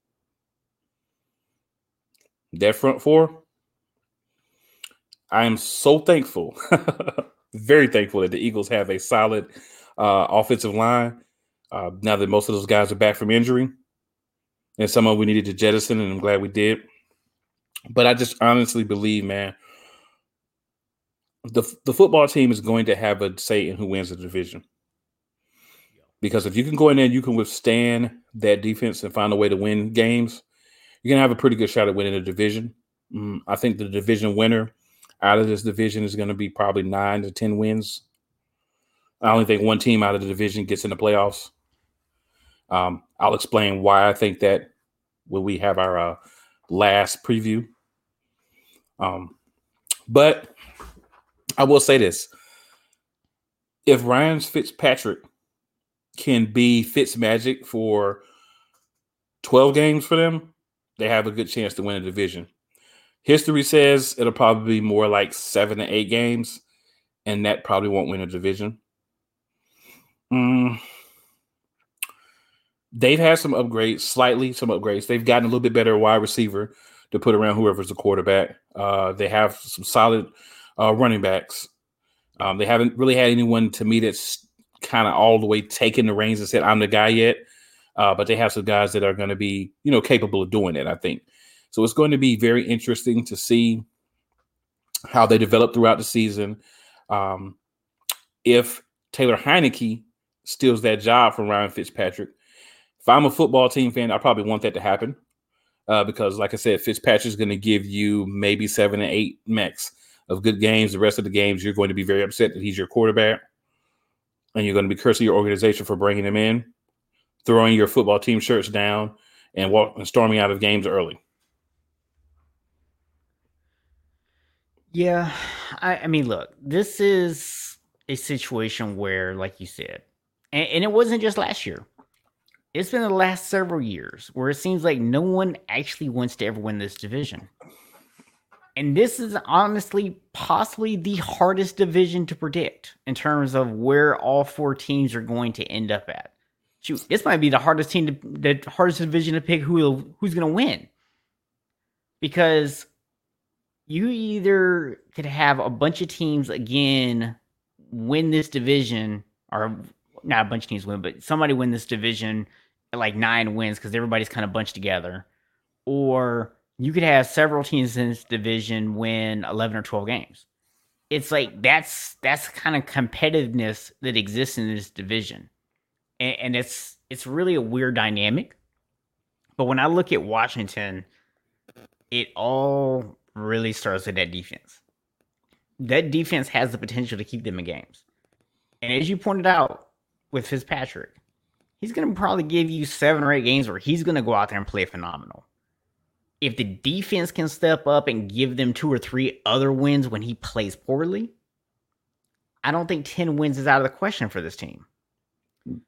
That front four I am so thankful, very thankful that the Eagles have a solid uh, offensive line. Uh, now that most of those guys are back from injury, and some of we needed to jettison, and I'm glad we did. But I just honestly believe, man, the the football team is going to have a say in who wins the division. Because if you can go in there and you can withstand that defense and find a way to win games, you're gonna have a pretty good shot at winning the division. Mm, I think the division winner out of this division is going to be probably nine to 10 wins. I only think one team out of the division gets in the playoffs. Um, I'll explain why I think that when we have our uh, last preview. Um, but I will say this if Ryan Fitzpatrick can be Fitz magic for 12 games for them, they have a good chance to win a division. History says it'll probably be more like seven to eight games, and that probably won't win a division. Mm. They've had some upgrades, slightly some upgrades. They've gotten a little bit better wide receiver to put around whoever's the quarterback. Uh, they have some solid uh, running backs. Um, they haven't really had anyone to me that's kind of all the way taking the reins and said, "I'm the guy" yet. Uh, but they have some guys that are going to be, you know, capable of doing it. I think. So it's going to be very interesting to see how they develop throughout the season. Um, if Taylor Heinicke steals that job from Ryan Fitzpatrick. If I'm a football team fan, I probably want that to happen uh, because, like I said, Fitzpatrick's going to give you maybe seven and eight max of good games. The rest of the games, you're going to be very upset that he's your quarterback, and you're going to be cursing your organization for bringing him in, throwing your football team shirts down, and walk and storming out of games early. Yeah, I, I mean, look, this is a situation where, like you said, and, and it wasn't just last year. It's been the last several years where it seems like no one actually wants to ever win this division. And this is honestly possibly the hardest division to predict in terms of where all four teams are going to end up at. Shoot, this might be the hardest team to the hardest division to pick who who's going to win. Because you either could have a bunch of teams again win this division or not a bunch of teams win, but somebody win this division like nine wins because everybody's kind of bunched together. Or you could have several teams in this division win 11 or 12 games. It's like that's that's kind of competitiveness that exists in this division. And, and it's it's really a weird dynamic. But when I look at Washington, it all really starts with that defense. That defense has the potential to keep them in games. And as you pointed out, with Fitzpatrick. He's going to probably give you seven or eight games where he's going to go out there and play phenomenal. If the defense can step up and give them two or three other wins when he plays poorly, I don't think 10 wins is out of the question for this team.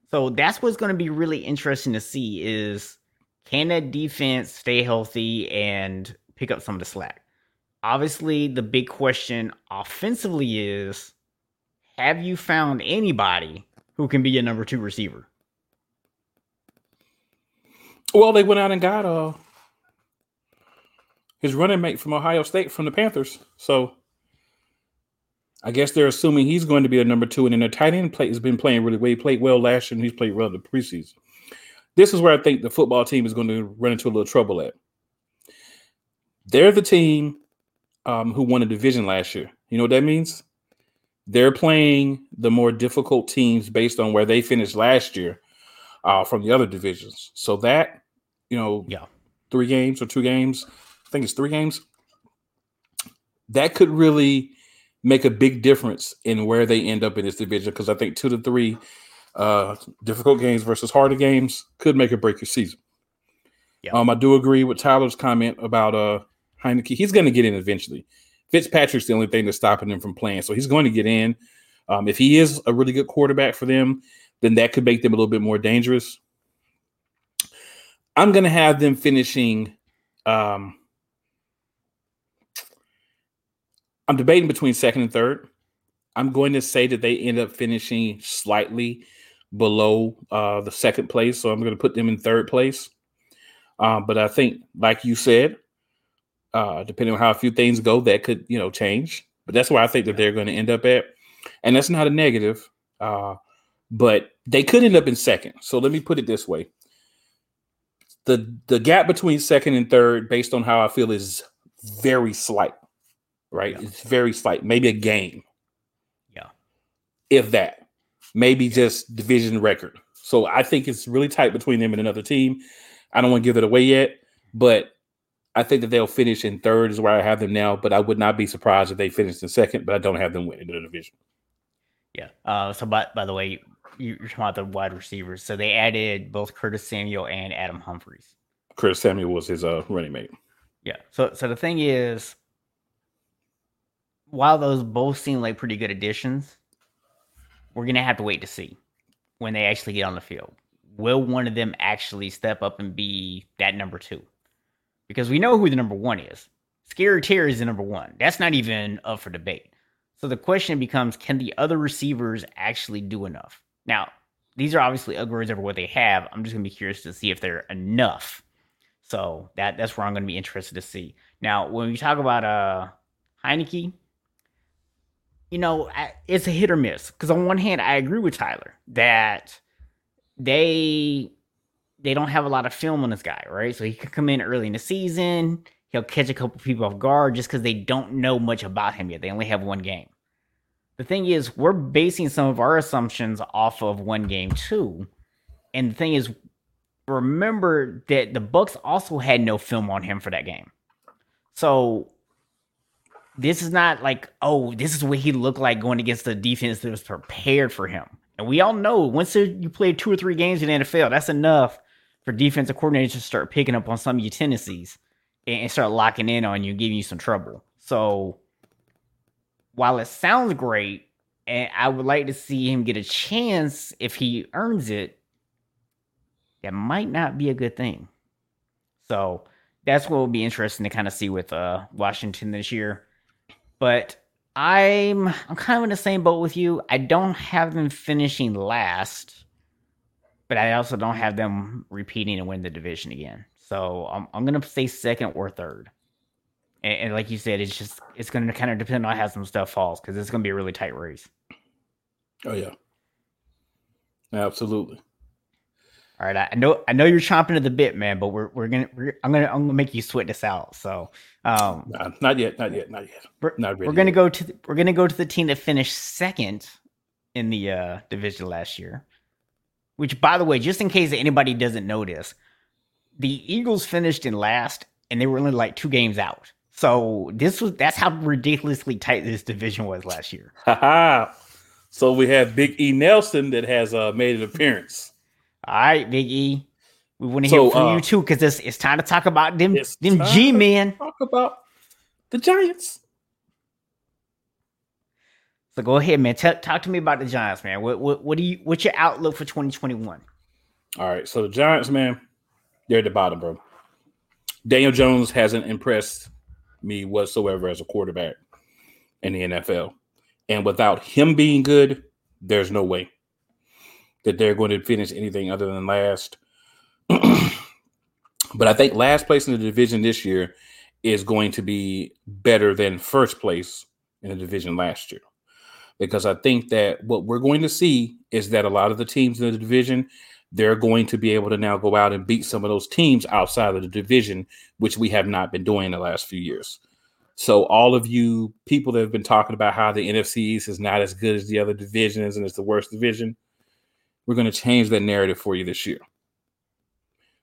So that's what's going to be really interesting to see is can that defense stay healthy and pick up some of the slack? Obviously, the big question offensively is have you found anybody who can be a number two receiver? Well, they went out and got uh his running mate from Ohio State from the Panthers. So I guess they're assuming he's going to be a number two, and then their tight end play has been playing really well. He played well last year, and he's played well in the preseason. This is where I think the football team is going to run into a little trouble at. They're the team um, who won a division last year. You know what that means? They're playing the more difficult teams based on where they finished last year uh, from the other divisions. So that, you know, yeah, three games or two games, I think it's three games. That could really make a big difference in where they end up in this division because I think two to three uh, difficult games versus harder games could make or break your season. Yeah. Um, I do agree with Tyler's comment about uh Heinicke. He's going to get in eventually. Fitzpatrick's the only thing that's stopping him from playing. So he's going to get in. Um, if he is a really good quarterback for them, then that could make them a little bit more dangerous. I'm going to have them finishing. Um, I'm debating between second and third. I'm going to say that they end up finishing slightly below uh, the second place. So I'm going to put them in third place. Uh, but I think, like you said, uh, depending on how a few things go, that could you know change. But that's where I think that they're going to end up at, and that's not a negative. Uh, but they could end up in second. So let me put it this way: the the gap between second and third, based on how I feel, is very slight. Right? Yeah. It's very slight. Maybe a game. Yeah. If that, maybe yeah. just division record. So I think it's really tight between them and another team. I don't want to give it away yet, but I think that they'll finish in third is where I have them now, but I would not be surprised if they finished in second, but I don't have them winning the division. Yeah. Uh, so, by, by the way, you're talking about the wide receivers. So they added both Curtis Samuel and Adam Humphries. Curtis Samuel was his uh, running mate. Yeah. So, so the thing is, while those both seem like pretty good additions, we're gonna have to wait to see when they actually get on the field. Will one of them actually step up and be that number two? Because we know who the number one is. Scary Terry is the number one. That's not even up for debate. So the question becomes can the other receivers actually do enough? Now, these are obviously upgrades over what they have. I'm just going to be curious to see if they're enough. So that that's where I'm going to be interested to see. Now, when we talk about uh Heinicke, you know, it's a hit or miss. Because on one hand, I agree with Tyler that they they don't have a lot of film on this guy, right? So he could come in early in the season. He'll catch a couple people off guard just because they don't know much about him yet. They only have one game. the thing is, we're basing some of our assumptions off of one game too. And the thing is, remember that the Bucks also had no film on him for that game. So this is not like, oh, this is what he looked like going against the defense that was prepared for him. And we all know once you play two or three games in the NFL, that's enough for defensive coordinators to start picking up on some of your tendencies and start locking in on you, giving you some trouble. So while it sounds great, and I would like to see him get a chance if he earns it, that might not be a good thing. So that's what will be interesting to kind of see with uh, Washington this year. But I'm I'm kind of in the same boat with you. I don't have them finishing last, but I also don't have them repeating and win the division again. So I'm I'm gonna say second or third. And, and like you said, it's just it's gonna kind of depend on how some stuff falls because it's gonna be a really tight race. Oh yeah, absolutely. All right, I know I know you're chomping at the bit, man, but we're we're gonna we're, I'm gonna I'm gonna make you sweat this out. So, um, nah, not yet, not yet, not yet. We're, not really. We're gonna yet. go to the, we're gonna go to the team that finished second in the uh, division last year. Which, by the way, just in case anybody doesn't know this, the Eagles finished in last, and they were only like two games out. So this was that's how ridiculously tight this division was last year. so we have Big E Nelson that has uh, made an appearance. All right, Big E. We want to so, hear from uh, you too, because it's it's time to talk about them them G men. Talk about the Giants. So go ahead, man. Talk to me about the Giants, man. What what what do you what's your outlook for 2021? All right, so the Giants, man, they're at the bottom, bro. Daniel Jones hasn't impressed me whatsoever as a quarterback in the NFL. And without him being good, there's no way that they're going to finish anything other than last. but I think last place in the division this year is going to be better than first place in the division last year. Because I think that what we're going to see is that a lot of the teams in the division, they're going to be able to now go out and beat some of those teams outside of the division, which we have not been doing in the last few years. So all of you people that have been talking about how the NFC East is not as good as the other divisions and it's the worst division, we're going to change that narrative for you this year.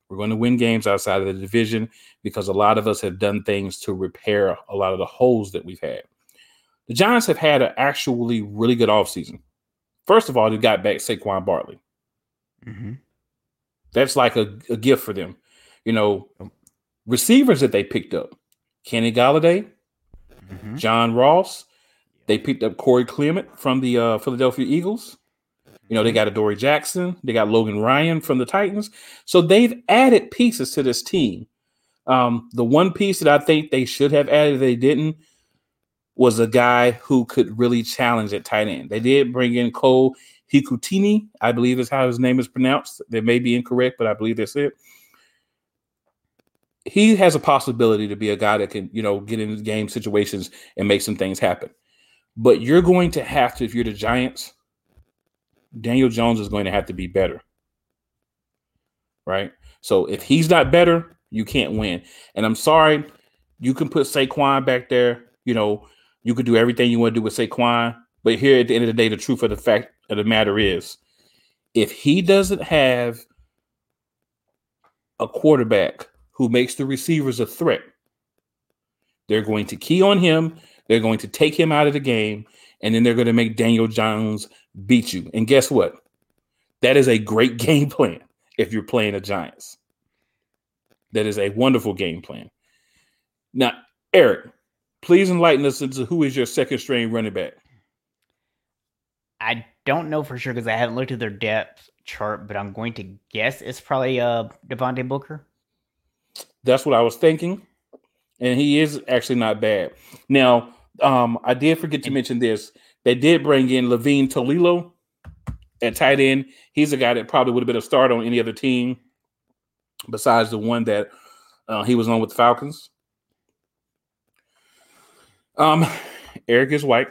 We're going to win games outside of the division because a lot of us have done things to repair a lot of the holes that we've had. The Giants have had an actually really good offseason. First of all, they got back Saquon Barkley. Mm-hmm. That's like a, a, gift for them. You know, receivers that they picked up Kenny Golladay, mm-hmm. John Ross. They picked up Corey Clement from the uh, Philadelphia Eagles. You know, they got Adoree Jackson, they got Logan Ryan from the Titans. So they've added pieces to this team. Um, the one piece that I think they should have added, they didn't, was a guy who could really challenge at tight end. They did bring in Cole Hikutini, I believe is how his name is pronounced. That may be incorrect, but I believe that's it. He has a possibility to be a guy that can, you know, get into game situations and make some things happen. But you're going to have to, if you're the Giants, Daniel Jones is going to have to be better. Right? So if he's not better, you can't win. And I'm sorry, you can put Saquon back there. You know, you could do everything you want to do with Saquon. But here at the end of the day, the truth of the fact of the matter is if he doesn't have a quarterback who makes the receivers a threat, they're going to key on him. They're going to take him out of the game. And then they're going to make Daniel Jones beat you. And guess what? That is a great game plan if you're playing the Giants. That is a wonderful game plan. Now, Eric, please enlighten us into who is your second string running back. I don't know for sure because I haven't looked at their depth chart, but I'm going to guess it's probably uh Devontae Booker. That's what I was thinking, and he is actually not bad. Now, um, I did forget to mention this. They did bring in Levine Toilolo at tight end. He's a guy that probably would have been a start on any other team besides the one that uh, he was on with the Falcons. Um, Eric is white.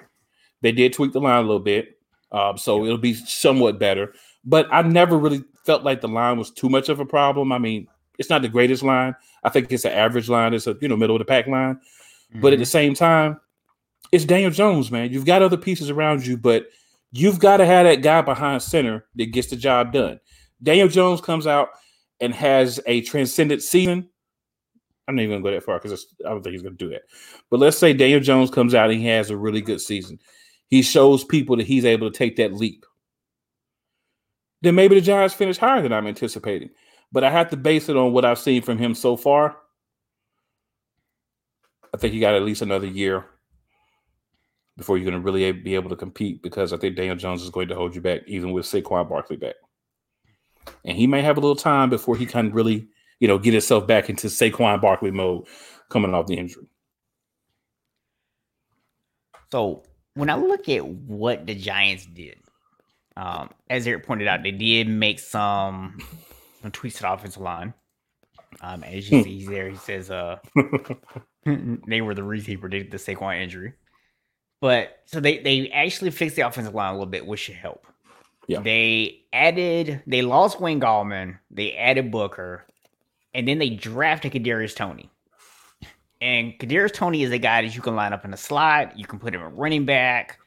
They did tweak the line a little bit, um, so it'll be somewhat better. But I never really felt like the line was too much of a problem. I mean, it's not the greatest line. I think it's an average line. It's a you know middle of the pack line. Mm-hmm. But at the mm-hmm. same time, it's Daniel Jones, man. You've got other pieces around you, but you've got to have that guy behind center that gets the job done. Daniel Jones comes out and has a transcendent season. I'm not even gonna go that far because I don't think he's gonna do that. But let's say Daniel Jones comes out and he has a really good season. He shows people that he's able to take that leap. Then maybe the Giants finish higher than I'm anticipating. But I have to base it on what I've seen from him so far. I think you got at least another year before you're going to really be able to compete because I think Daniel Jones is going to hold you back, even with Saquon Barkley back. And he may have a little time before he can really, you know, get himself back into Saquon Barkley mode coming off the injury. So when I look at what the Giants did, um, as Eric pointed out, they did make some some tweets to the offensive line. Um, as you see he's there, he says uh they were the reason he predicted the Saquon injury. But so they they actually fixed the offensive line a little bit, which should help. Yeah. They added they lost Wayne Gallman, they added Booker, and then they drafted Kadarius Toney. And Kadarius Toney is a guy that you can line up in the slot, you can put him at running back.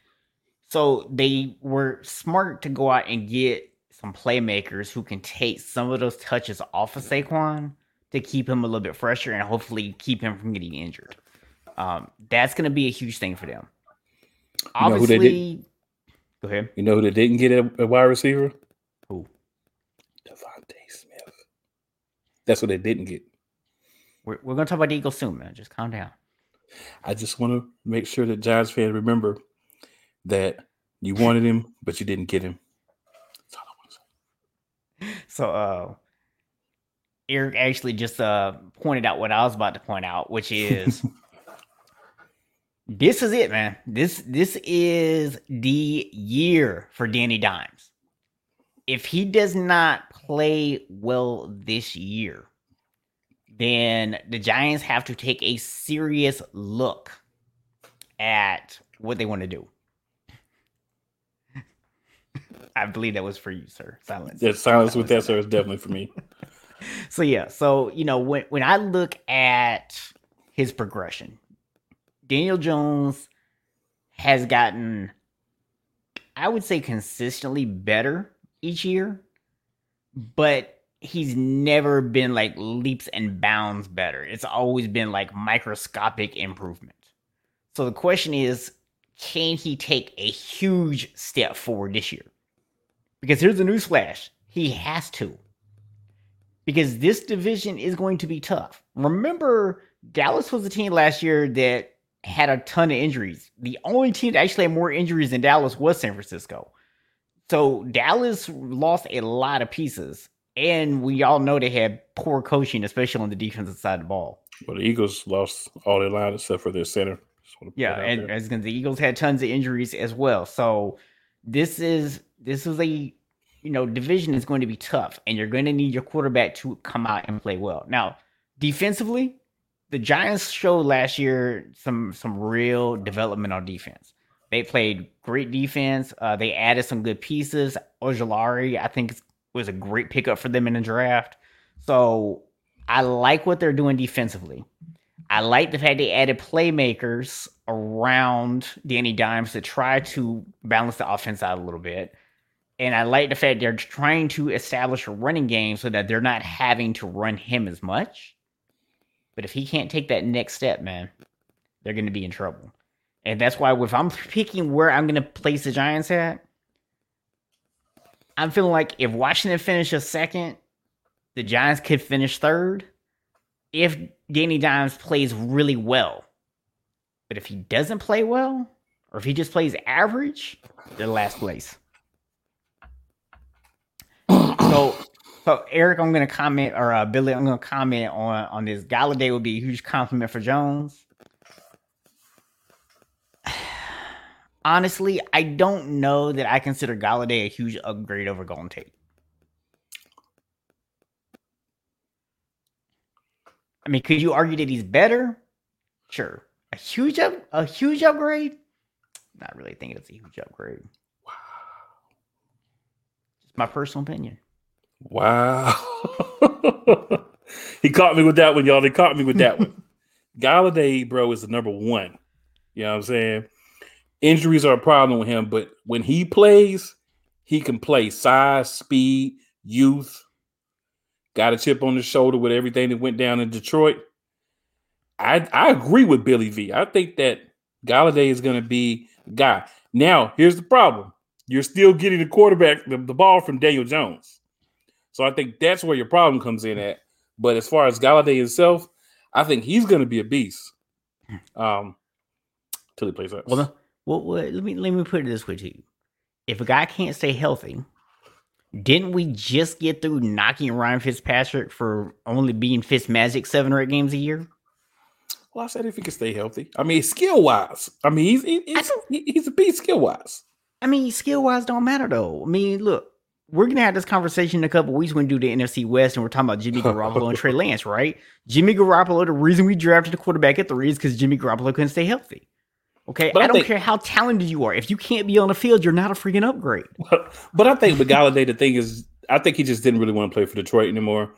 So they were smart to go out and get some playmakers who can take some of those touches off of Saquon to keep him a little bit fresher and hopefully keep him from getting injured. Um, that's going to be a huge thing for them. Obviously, go ahead. You know who they didn't get a, a wide receiver? Who? DeVonta Smith. That's what they didn't get. We're, we're going to talk about the Eagles soon, man. Just calm down. I just want to make sure that Giants fans remember that you wanted him, but you didn't get him. So, uh, Eric actually just uh pointed out what I was about to point out, which is this is it, man. This this is the year for Danny Dimes. If he does not play well this year, then the Giants have to take a serious look at what they want to do. I believe that was for you, sir. Silence. Yeah, silence with that, sir, is definitely for me. so yeah, so you know when when I look at his progression, Daniel Jones has gotten, I would say, consistently better each year, but he's never been like leaps and bounds better. It's always been like microscopic improvement. So the question is, can he take a huge step forward this year? Because here's the newsflash he has to. Because this division is going to be tough. Remember, Dallas was a team last year that had a ton of injuries. The only team that actually had more injuries than Dallas was San Francisco. So Dallas lost a lot of pieces. And we all know they had poor coaching, especially on the defensive side of the ball. Well, the Eagles lost all their line except for their center. Yeah, and as the Eagles had tons of injuries as well. So this is this is a you know division is going to be tough, and you're going to need your quarterback to come out and play well. Now, defensively, the Giants showed last year some some real development on defense. They played great defense. Uh, they added some good pieces. Ojulari, I think, was a great pickup for them in the draft. So I like what they're doing defensively. I like the fact they added playmakers around Danny Dimes to try to balance the offense out a little bit. And I like the fact they're trying to establish a running game so that they're not having to run him as much. But if he can't take that next step, man, they're going to be in trouble. And that's why if I'm picking where I'm to place the Giants at, I'm feeling like if Washington finishes second, the Giants could finish third if Danny Dimes plays really well. But if he doesn't play well, or if he just plays average, they're last place. so so Eric, I'm gonna comment, or uh, Billy, I'm gonna comment on on this. Golladay would be a huge complement for Jones. Honestly, I don't know that I consider Golladay a huge upgrade over Golden Tate. I mean, could you argue that he's better? Sure. A huge up, a huge upgrade? Not really thinking it's a huge upgrade. Wow. Just my personal opinion. Wow. he caught me with that one, y'all. They caught me with that one. Golladay, bro, is the number one You know what I'm saying? Injuries are a problem with him, but when he plays, he can play size, speed, youth. Got a chip on his shoulder with everything that went down in Detroit. I I agree with Billy V. I think that Golladay is going to be a guy. Now, here's the problem: you're still getting the quarterback the, the ball from Daniel Jones. So I think that's where your problem comes in at. But as far as Golladay himself, I think he's going to be a beast. Um, till he plays us. Well, well, well, let me let me put it this way to you: if a guy can't stay healthy, didn't we just get through knocking Ryan Fitzpatrick for only being Fitz Magic seven or eight games a year? Well, I said if he can stay healthy. I mean, skill wise. I mean, he's he's, he's a beast skill wise. I mean, skill wise don't matter though. I mean, look, we're gonna have this conversation in a couple weeks when we do the NFC West, and we're talking about Jimmy Garoppolo and Trey Lance, right? Jimmy Garoppolo. The reason we drafted the quarterback at three is because Jimmy Garoppolo couldn't stay healthy. Okay, but I, I don't think, care how talented you are. If you can't be on the field, you're not a freaking upgrade. But I think with Golladay, the thing is, I think he just didn't really want to play for Detroit anymore.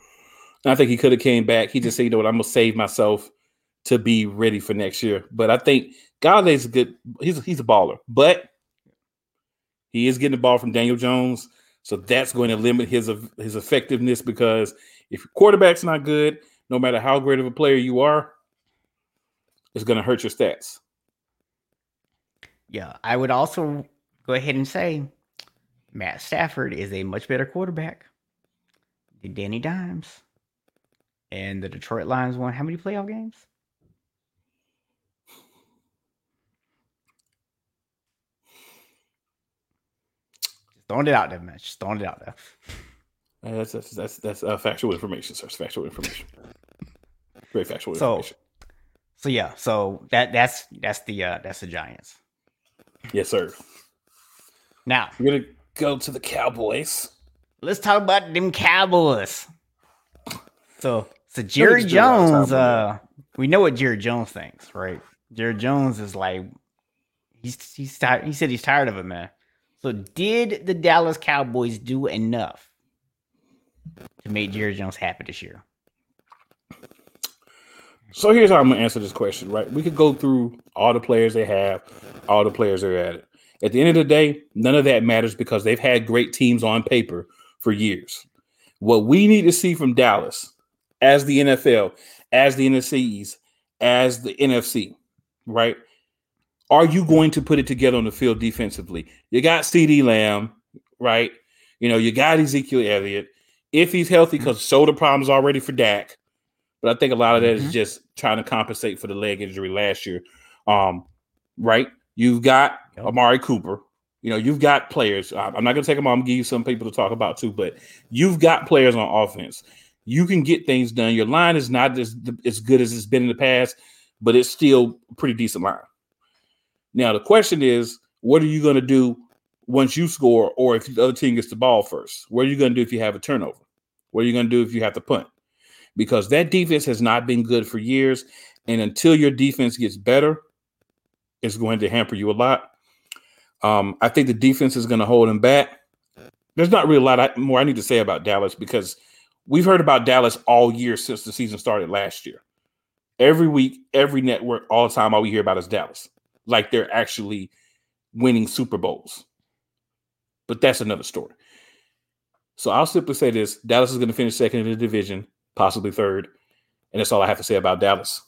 And I think he could have came back. He just said, you know what, I'm gonna save myself to be ready for next year. But I think Golladay's a good. He's he's a baller, but he is getting the ball from Daniel Jones. So that's going to limit his his effectiveness because if your quarterback's not good, no matter how great of a player you are, it's going to hurt your stats. Yeah, I would also go ahead and say Matt Stafford is a much better quarterback than Danny Dimes. And the Detroit Lions won how many playoff games? throwing it out there, man. Just throwing it out there. Uh, that's that's that's, that's uh, factual information, sir. It's factual information. Very factual so, information. So yeah, so that that's that's the uh that's the Giants. Yes, sir. Now we're gonna go to the Cowboys. Let's talk about them Cowboys. So so Jerry Jones, uh we know what Jerry Jones thinks, right? Jerry Jones is like he's he's tired he said he's tired of it, man. So, did the Dallas Cowboys do enough to make Jerry Jones happy this year? So here's how I'm gonna answer this question. Right, we could go through all the players they have, all the players they're at. At the end of the day, none of that matters because they've had great teams on paper for years. What we need to see from Dallas, as the NFL, as the NFCs, as the NFC, right, are you going to put it together on the field defensively? You got CeeDee Lamb, right? You know, you got Ezekiel Elliott. If he's healthy, because shoulder problems already for Dak. But I think a lot of that mm-hmm. is just trying to compensate for the leg injury last year. Um, right? You've got yep. Amari Cooper. You know, you've got players. I'm not going to take them all. I'm going to give you some people to talk about too, but you've got players on offense. You can get things done. Your line is not as, as good as it's been in the past, but it's still a pretty decent line. Now the question is, what are you going to do once you score, or if the other team gets the ball first? What are you going to do if you have a turnover? What are you going to do if you have to punt? Because that defense has not been good for years, and until your defense gets better, it's going to hamper you a lot. Um, I think the defense is going to hold them back. There's not really a lot more I need to say about Dallas because we've heard about Dallas all year since the season started last year. Every week, every network, all the time, all we hear about is Dallas like they're actually winning Super Bowls. But that's another story. So I'll simply say this Dallas is going to finish second in the division, possibly third. And that's all I have to say about Dallas.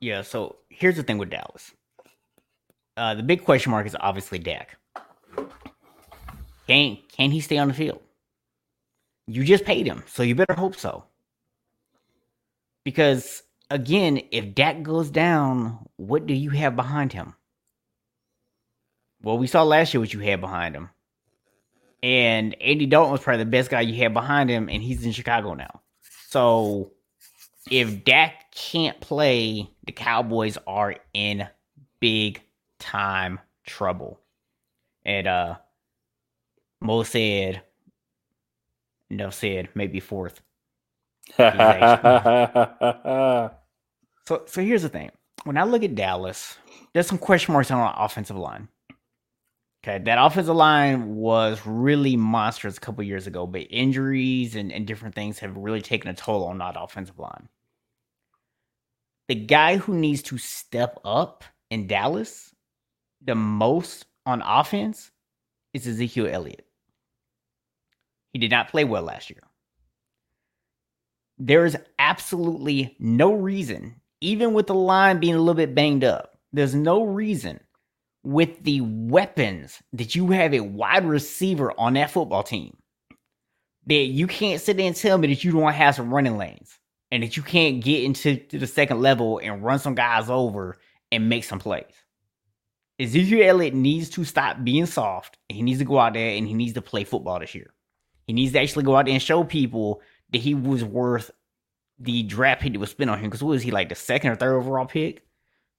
Yeah, so here's the thing with Dallas. Uh, the big question mark is obviously Dak. Can can he stay on the field? You just paid him, so you better hope so. Because again, if Dak goes down, what do you have behind him? Well, we saw last year what you had behind him. And Andy Dalton was probably the best guy you had behind him, and he's in Chicago now. So if Dak can't play, the Cowboys are in big time trouble. And uh Mo said, no said, maybe fourth. So so here's the thing. When I look at Dallas, there's some question marks on our offensive line. Okay, that offensive line was really monstrous a couple years ago, but injuries and, and different things have really taken a toll on that offensive line. the guy who needs to step up in Dallas the most on offense is Ezekiel Elliott. He did not play well last year. There is absolutely no reason, even with the line being a little bit banged up, there's no reason with the weapons that you have a wide receiver on that football team that you can't sit there and tell me that you don't have some running lanes and that you can't get into the second level and run some guys over and make some plays. Ezekiel Elliott needs to stop being soft. And he needs to go out there and he needs to play football this year. He needs to actually go out there and show people that he was worth the draft pick that was spent on him. Because what was he like the second or third overall pick?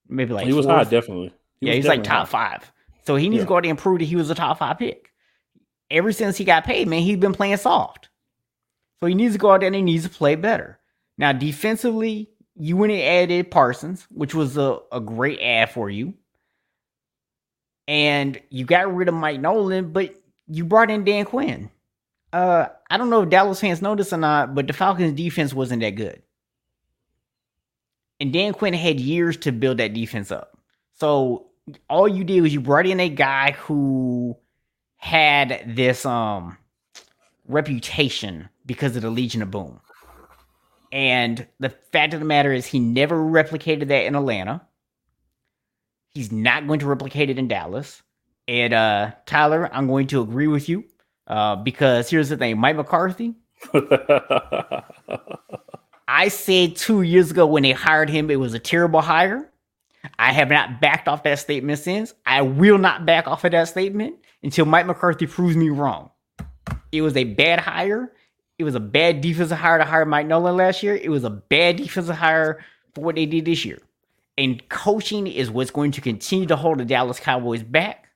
Maybe like he was high, definitely. He yeah, he's like top five. So he needs yeah. to go out there and prove that he was a top five pick. Ever since he got paid, man, he's been playing soft. So he needs to go out there and he needs to play better. Now, defensively, you went and added Parsons, which was a, a great ad for you. And you got rid of Mike Nolan, but you brought in Dan Quinn. Uh, I don't know if Dallas fans know this or not, but the Falcons' defense wasn't that good. And Dan Quinn had years to build that defense up. So all you did was you brought in a guy who had this um reputation because of the Legion of Boom. And the fact of the matter is, he never replicated that in Atlanta. He's not going to replicate it in Dallas. And uh, Tyler, I'm going to agree with you uh, because here's the thing Mike McCarthy. I said two years ago when they hired him, it was a terrible hire. I have not backed off that statement since. I will not back off of that statement until Mike McCarthy proves me wrong. It was a bad hire. It was a bad defensive hire to hire Mike Nolan last year. It was a bad defensive hire for what they did this year. And coaching is what's going to continue to hold the Dallas Cowboys back.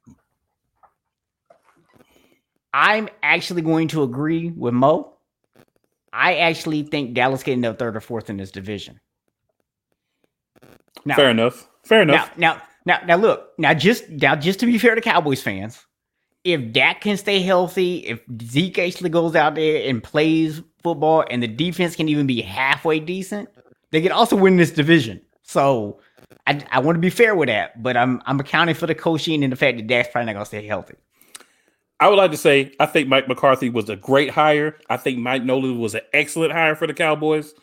I'm actually going to agree with Mo. I actually think Dallas getting up third or fourth in this division. Now, Fair enough. Fair enough. Now, now, now, now, look. Now, just now, just to be fair to Cowboys fans, if Dak can stay healthy, if Zeke actually goes out there and plays football, and the defense can even be halfway decent, they can also win this division. So, I, I want to be fair with that, but I'm I'm accounting for the coaching and the fact that Dak's probably not gonna stay healthy. I would like to say I think Mike McCarthy was a great hire. I think Mike Nolan was an excellent hire for the Cowboys,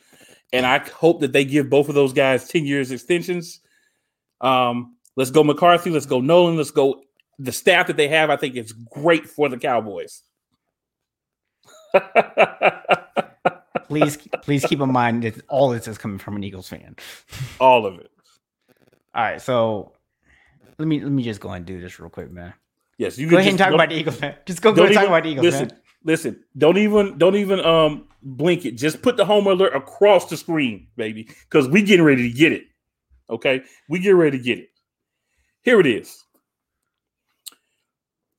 and I hope that they give both of those guys ten years extensions um, let's go McCarthy. Let's go Nolan. Let's go the staff that they have. I think it's great for the Cowboys. please, please keep in mind that all this is coming from an Eagles fan. all of it. All right, so let me let me just go and do this real quick, man. Yes, you go ahead and talk about the Eagles, man. Just go, go and talk about the Eagles, listen, man. Listen, don't even don't even um blink it. Just put the home alert across the screen, baby, because we getting ready to get it. Okay, we get ready to get it. Here it is.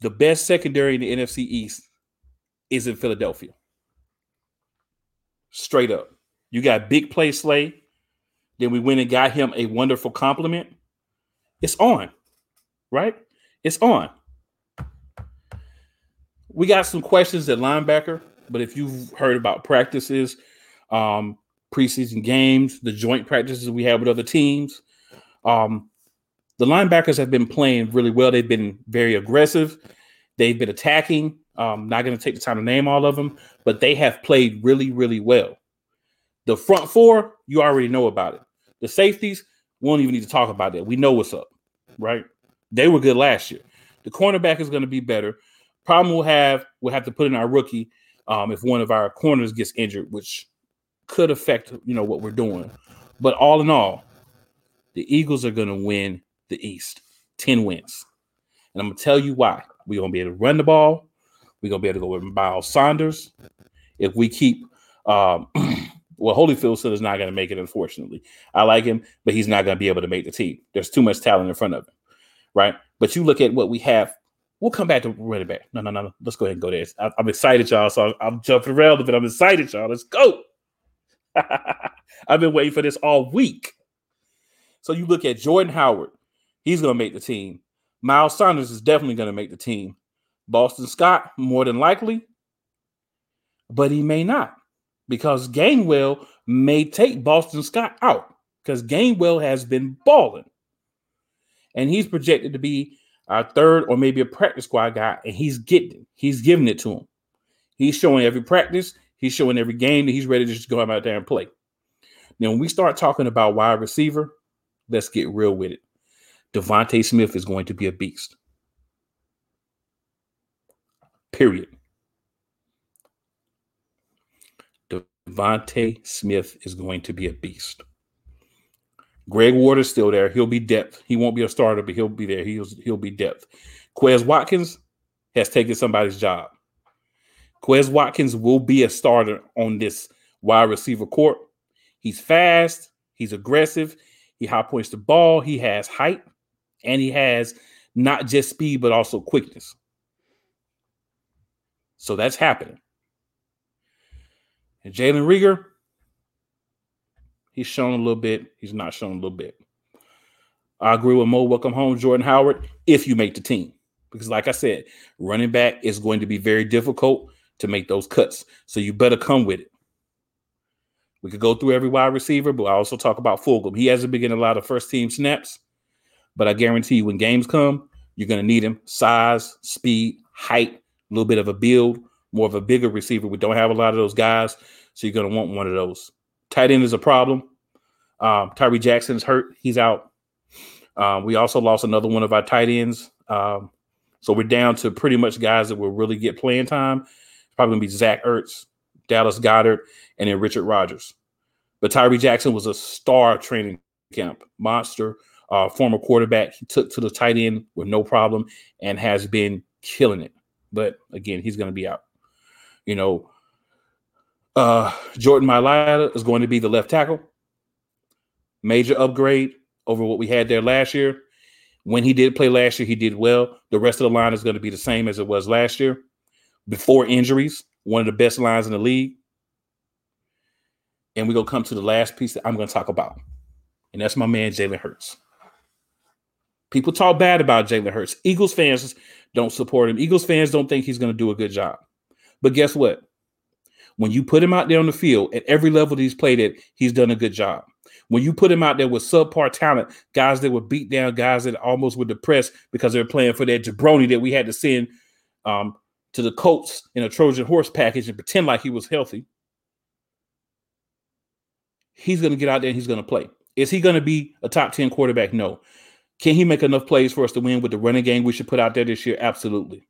The best secondary in the NFC East is in Philadelphia. Straight up. You got big play Slay. Then we went and got him a wonderful complement. It's on, right? It's on. We got some questions at linebacker, but if you've heard about practices, um, preseason games, the joint practices we have with other teams. Um, the linebackers have been playing really well. They've been very aggressive. They've been attacking. Um, not going to take the time to name all of them, but they have played really, really well. The front four, you already know about it. The safeties, we don't even need to talk about that. We know what's up, right? They were good last year. The cornerback is going to be better. Problem we'll have, we'll have to put in our rookie um, if one of our corners gets injured, which could affect you know what we're doing. But all in all, the Eagles are going to win the East, ten wins, and I'm to tell you why. We're to be able to run the ball. We're to be able to go with Miles Sanders If we keep, um, well, Holyfield still is not going to make it. Unfortunately, I like him, but he's not going to be able to make the team. There's too much talent in front of him, right? But you look at what we have We'll come back to running back. No, no, no, no. Let's go ahead and go there. I, am excited, y'all. So I'm, jumping around, but I'm excited, y'all. Let's go. I've been waiting for this all week. So you look at Jordan Howard, he's going to make the team. Miles Sanders is definitely going to make the team. Boston Scott, more than likely, but he may not because Gainwell may take Boston Scott out. because Gainwell has been balling. And he's projected to be our third or maybe a practice squad guy, and he's getting He's giving it to him. He's showing every practice, he's showing every game that he's ready to just go out there and play. Now, when we start talking about wide receiver, let's get real with it. DeVonta Smith is going to be a beast. Period. DeVonta Smith is going to be a beast. Greg Ward is still there. He'll be depth. He won't be a starter, but he'll be there. He'll he'll be depth. Quez Watkins has taken somebody's job. Quez Watkins will be a starter on this wide receiver court. He's fast. He's aggressive. He high points the ball. He has height, and he has not just speed but also quickness. So that's happening. And Jalen Reagor, he's shown a little bit. He's not shown a little bit. I agree with Mo. Welcome home, Jordan Howard, if you make the team. Because, like I said, running back is going to be very difficult to make those cuts. So you better come with it. We could go through every wide receiver, but I also talk about Fulgham. He hasn't been getting a lot of first team snaps, but I guarantee you when games come, you're going to need him. Size, speed, height, a little bit of a build, more of a bigger receiver. We don't have a lot of those guys, so you're going to want one of those. Tight end is a problem. Um, Tyree Jackson's hurt. He's out. Um, we also lost another one of our tight ends. Um, so we're down to pretty much guys that will really get playing time. Probably to be Zach Ertz, Dallas Goedert, and then Richard Rogers. But Tyree Jackson was a star training camp, monster, uh, former quarterback. He took to the tight end with no problem and has been killing it. But again, he's to be out. You know, uh, Jordan Mailata is going to be the left tackle. Major upgrade over what we had there last year. When he did play last year, he did well. The rest of the line is going to be the same as it was last year. Before injuries, one of the best lines in the league. And we're going to come to the last piece that I'm going to talk about. And that's my man, Jalen Hurts. People talk bad about Jalen Hurts. Eagles fans don't support him. Eagles fans don't think he's going to do a good job. But guess what? When you put him out there on the field at every level that he's played at, he's done a good job. When you put him out there with subpar talent, guys that were beat down, guys that almost were depressed because they're playing for that jabroni that we had to send um, to the Colts in a Trojan horse package and pretend like he was healthy. He's going to get out there and he's going to play. Is he going to be a top 10 quarterback? No. Can he make enough plays for us to win with the running game we should put out there this year? Absolutely.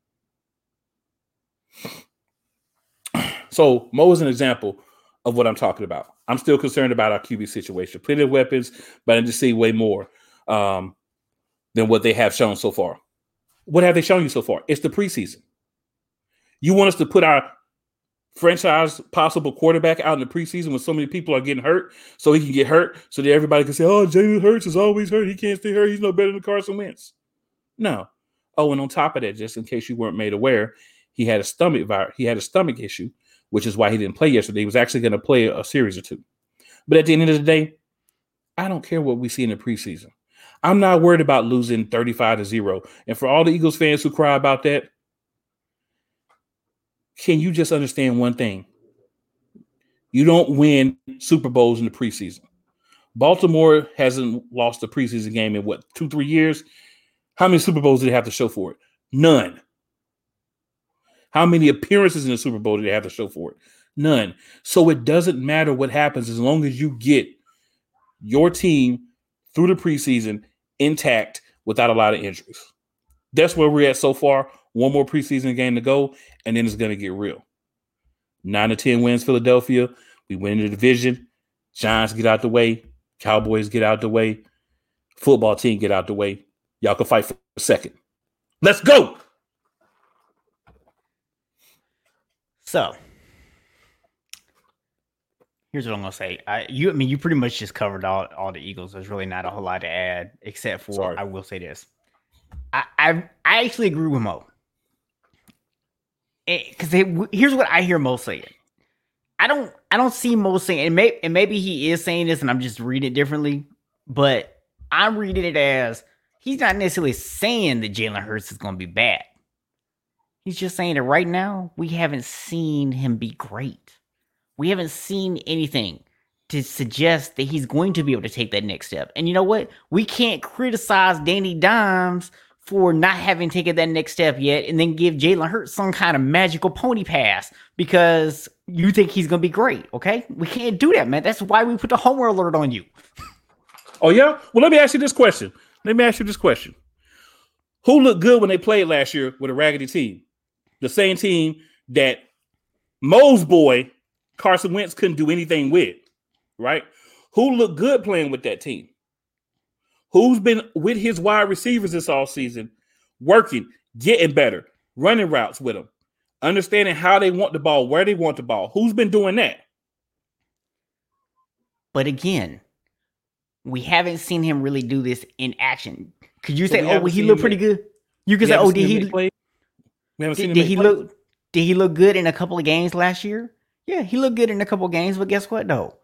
So Mo is an example of what I'm talking about. I'm still concerned about our QB situation. Plenty of weapons, but I just see way more um, than what they have shown so far. What have they shown you so far? It's the preseason. You want us to put our franchise possible quarterback out in the preseason when so many people are getting hurt, so he can get hurt, so that everybody can say, "Oh, Jalen Hurts is always hurt. He can't stay hurt. He's no better than Carson Wentz." No. Oh, and on top of that, just in case you weren't made aware, he had a stomach virus. He had a stomach issue, which is why he didn't play yesterday. He was actually going to play a series or two. But at the end of the day, I don't care what we see in the preseason. I'm not worried about losing 35 to 0. And for all the Eagles fans who cry about that, can you just understand one thing? You don't win Super Bowls in the preseason. Baltimore hasn't lost a preseason game in what, two, three years? How many Super Bowls did they have to show for it? None. How many appearances in the Super Bowl do they have to show for it? None. So it doesn't matter what happens as long as you get your team through the preseason intact without a lot of injuries. That's where we're at so far. One more preseason game to go, and then it's going to get real. Nine to 10 wins, Philadelphia. We win the division. Giants get out the way. Cowboys get out the way. Football team get out the way. Y'all can fight for a second. Let's go. So here's what I'm gonna say. I you I mean you pretty much just covered all, all the Eagles. There's really not a whole lot to add, except for Sorry. I will say this. I I, I actually agree with Mo. Because here's what I hear Mo saying. I don't I don't see Mo saying and, may, and maybe he is saying this and I'm just reading it differently, but I'm reading it as he's not necessarily saying that Jalen Hurts is gonna be bad. He's just saying that right now we haven't seen him be great. We haven't seen anything to suggest that he's going to be able to take that next step. And you know what? We can't criticize Danny Dimes for not having taken that next step yet and then give Jalen Hurts some kind of magical pony pass because you think he's going to be great. Okay. We can't do that, man. That's why we put the homer alert on you. oh, yeah? Well, let me ask you this question. Let me ask you this question. Who looked good when they played last year with a raggedy team? The same team that Mo's boy, Carson Wentz, couldn't do anything with, right? Who looked good playing with that team? Who's been with his wide receivers this all season, working, getting better, running routes with them, understanding how they want the ball, where they want the ball. Who's been doing that? But again, we haven't seen him really do this in action. Could you so say, "Oh, well, he looked pretty good"? You could say, "Oh, did he?" Play? We haven't did, seen did he play? look? Did he look good in a couple of games last year? Yeah, he looked good in a couple of games. But guess what, though?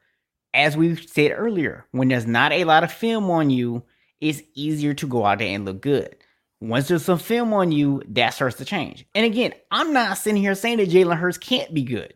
As we said earlier, when there's not a lot of film on you, it's easier to go out there and look good. Once there's some film on you, that starts to change. And again, I'm not sitting here saying that Jalen Hurts can't be good.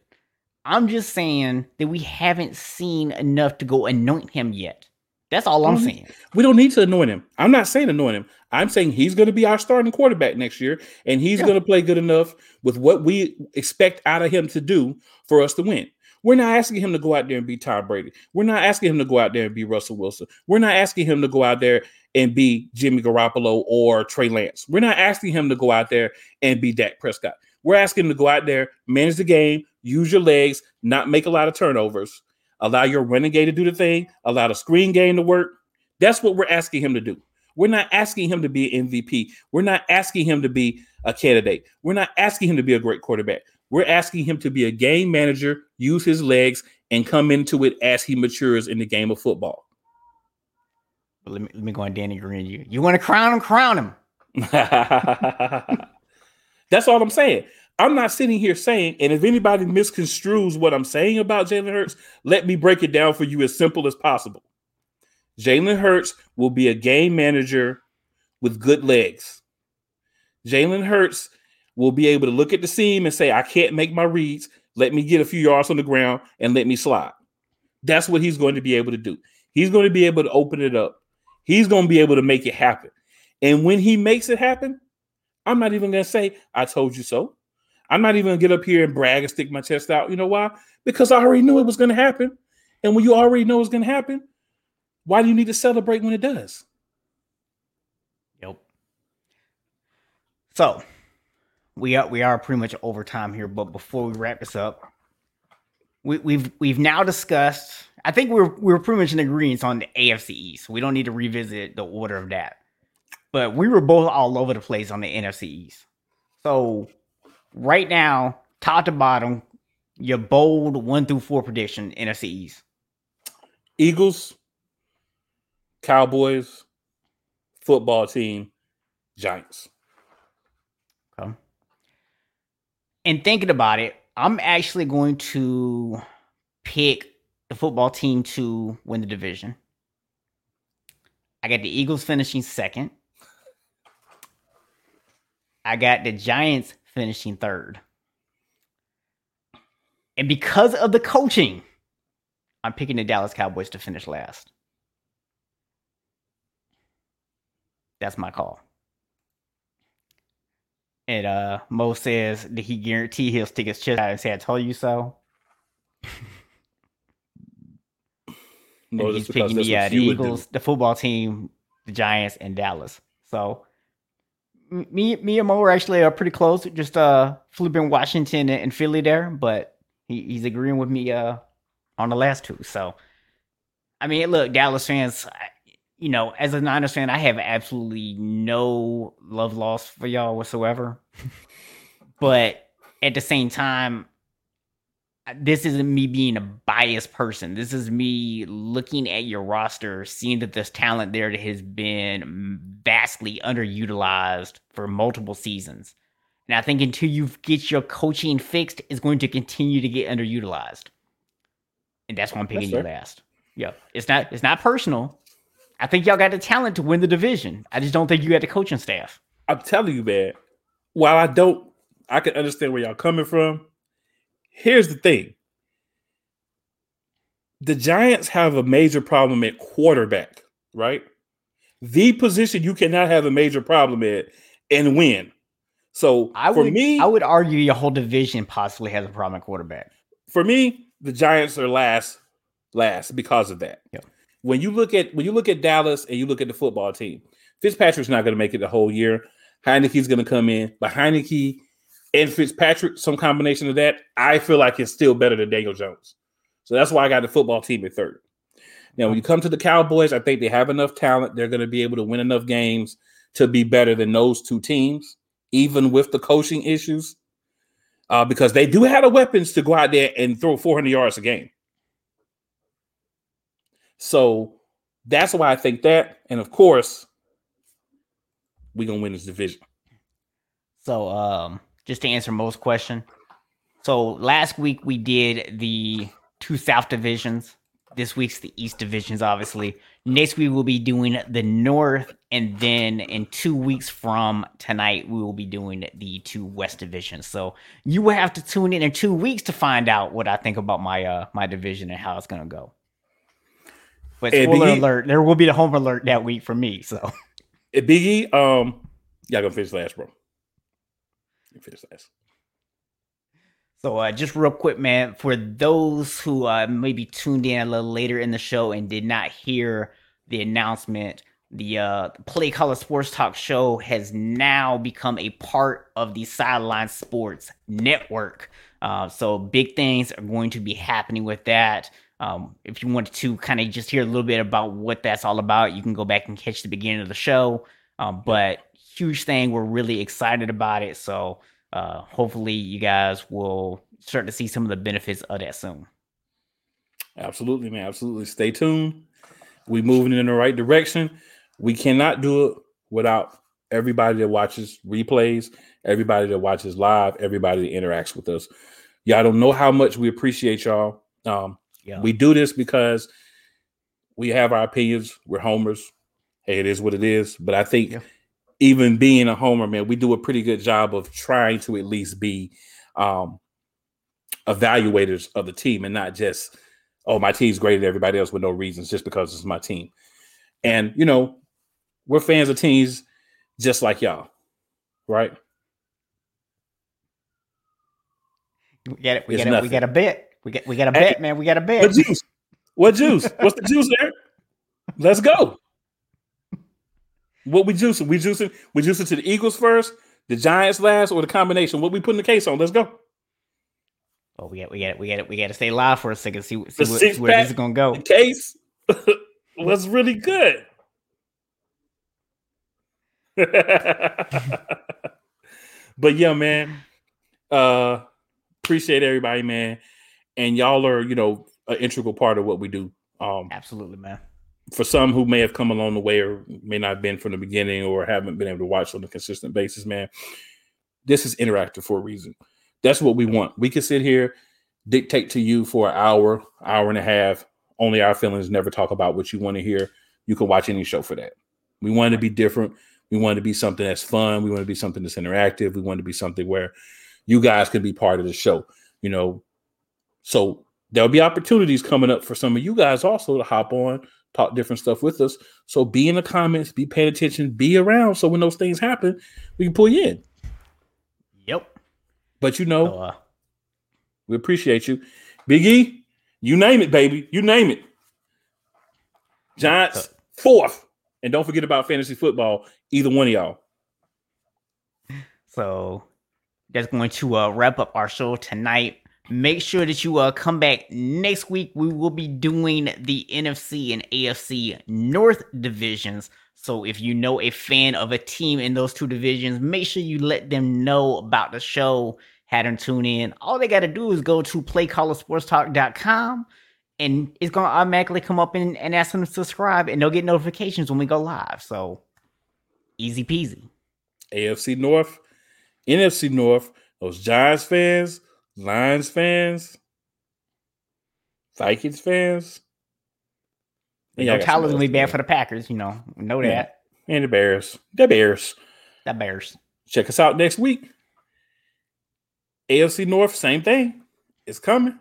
I'm just saying that we haven't seen enough to go anoint him yet. That's all I'm mm-hmm. saying. We don't need to anoint him. I'm not saying anoint him. I'm saying he's going to be our starting quarterback next year, and he's yeah. going to play good enough with what we expect out of him to do for us to win. We're not asking him to go out there and be Tom Brady. We're not asking him to go out there and be Russell Wilson. We're not asking him to go out there and be Jimmy Garoppolo or Trey Lance. We're not asking him to go out there and be Dak Prescott. We're asking him to go out there, manage the game, use your legs, not make a lot of turnovers, allow your renegade to do the thing, allow the screen game to work. That's what we're asking him to do. We're not asking him to be an MVP. We're not asking him to be a candidate. We're not asking him to be a great quarterback. We're asking him to be a game manager, use his legs, and come into it as he matures in the game of football. Let me let me go on Danny Green. You you want to crown him? Crown him. That's all I'm saying. I'm not sitting here saying, and if anybody misconstrues what I'm saying about Jalen Hurts, let me break it down for you as simple as possible. Jalen Hurts will be a game manager with good legs. Jalen Hurts will be able to look at the seam and say, I can't make my reads. Let me get a few yards on the ground and let me slide. That's what he's going to be able to do. He's going to be able to open it up. He's going to be able to make it happen. And when he makes it happen, I'm not even going to say, I told you so. I'm not even going to get up here and brag and stick my chest out. You know why? Because I already knew it was going to happen. And when you already know it's going to happen, why do you need to celebrate when it does? Yep. So, we are we are pretty much over time here, but before we wrap this up, we, we've we've now discussed. I think we're we're pretty much in agreement on the AFC East. We don't need to revisit the order of that, but we were both all over the place on the NFC East. So right now, top to bottom, your bold one through four prediction NFC East. Eagles, Cowboys, football team, Giants. Okay and thinking about it, I'm actually going to pick the football team to win the division. I got the Eagles finishing second. I got the Giants finishing third. And because of the coaching, I'm picking the Dallas Cowboys to finish last. That's my call. And uh, Mo says, did he guarantee he'll stick his chest out and say, I told you so? no, he's picking me out the Eagles, the football team, the Giants, and Dallas. So me, me and Mo are actually uh, pretty close. Just uh, flipping Washington and Philly there, but he, he's agreeing with me uh on the last two. So I mean, look, Dallas fans, you know, as a Niners fan, I have absolutely no love lost for y'all whatsoever. but at the same time, this isn't me being a biased person. This is me looking at your roster, seeing that there's talent there that has been vastly underutilized for multiple seasons. And I think until you get your coaching fixed, it's going to continue to get underutilized. And that's why I'm picking you last. Yeah. It's not it's not personal. I think y'all got the talent to win the division. I just don't think you got the coaching staff. I'm telling you, man. While I don't, I can understand where y'all coming from. Here's the thing: the Giants have a major problem at quarterback, right? The position you cannot have a major problem at and win. So I for would, me, I would argue your whole division possibly has a problem at quarterback. For me, the Giants are last, last because of that. Yeah. When you look at when you look at Dallas and you look at the football team, Fitzpatrick's not going to make it the whole year. Heinicke's going to come in, but Heinicke and Fitzpatrick, some combination of that, I feel like it's still better than Daniel Jones. So that's why I got the football team at third. Now, when you come to the Cowboys, I think they have enough talent. They're going to be able to win enough games to be better than those two teams, even with the coaching issues, uh, because they do have the weapons to go out there and throw 400 yards a game. So that's why I think that. And of course, we're to win this division. So, um, just to answer most question. So last week we did the two South divisions. This week's the East divisions, obviously. Next week we'll be doing the North, and then in two weeks from tonight we will be doing the two West divisions. So you will have to tune in in two weeks to find out what I think about my uh my division and how it's gonna go. But spoiler alert, there will be the home alert that week for me. So, Biggie, um, y'all gonna finish last, bro. You finish last. So, uh, just real quick, man, for those who uh, maybe tuned in a little later in the show and did not hear the announcement, the uh, Play Callers Sports Talk show has now become a part of the Sideline Sports Network. Uh, so, big things are going to be happening with that. Um, if you wanted to kind of just hear a little bit about what that's all about, you can go back and catch the beginning of the show. Um, but huge thing, we're really excited about it. So, uh, hopefully you guys will start to see some of the benefits of that soon. Absolutely, man. Absolutely. Stay tuned. We're moving in the right direction. We cannot do it without everybody that watches replays, everybody that watches live, everybody that interacts with us. Y'all don't know how much we appreciate y'all. Um, yeah. We do this because we have our opinions. We're homers. Hey, it is what it is. But I think yeah even being a homer, man, we do a pretty good job of trying to at least be um, evaluators of the team and not just, oh, my team's greater than everybody else with no reasons just because it's my team. And, you know, we're fans of teams just like y'all, right? We get it. We get it. We get a bet. We get we got a bet, man. We got a bet. What juice? What juice? What's the juice there? Let's go. What we juicing? We juicing? We juicing to the Eagles first, the Giants last, or the combination? What we putting the case on? Let's go. Oh, we got we got we got we got to stay live for a second. See, see what, where this is gonna go. The case was really good. but yeah, man. Uh appreciate everybody, man. And y'all are, you know, an integral part of what we do. Um absolutely, man for some who may have come along the way or may not have been from the beginning or haven't been able to watch on a consistent basis, man, this is interactive for a reason. That's what we want. We can sit here, dictate to you for an hour, hour and a half. Only our feelings never talk about what you want to hear. You can watch any show for that. We want to be different. We want to be something that's fun. We want to be something that's interactive. We want to be something where you guys can be part of the show. You know, so there'll be opportunities coming up for some of you guys also to hop on, talk different stuff with us. So be in the comments, be paying attention, be around. So when those things happen, we can pull you in. Yep. But you know, uh, we appreciate you. Big E, you name it, baby. You name it. Giants, fourth. And don't forget about fantasy football, either one of y'all. So that's going to uh, wrap up our show tonight. Make sure that you uh, come back next week. We will be doing the NFC and AFC North divisions. So if you know a fan of a team in those two divisions, make sure you let them know about the show. Have them tune in. All they got to do is go to playcallerssportstalk.com and it's going to automatically come up and, and ask them to subscribe and they'll get notifications when we go live. So easy peasy. AFC North, NFC North, those Giants fans Lions fans, Vikings fans. You know, Tyler's gonna be bad for the Packers. You know, know yeah. that. And the Bears, the Bears, the Bears. Check us out next week. AFC North, same thing. It's coming.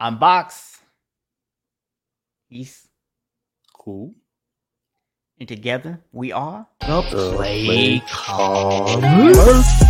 I'm Box. He's cool. And together we are the Play Callers.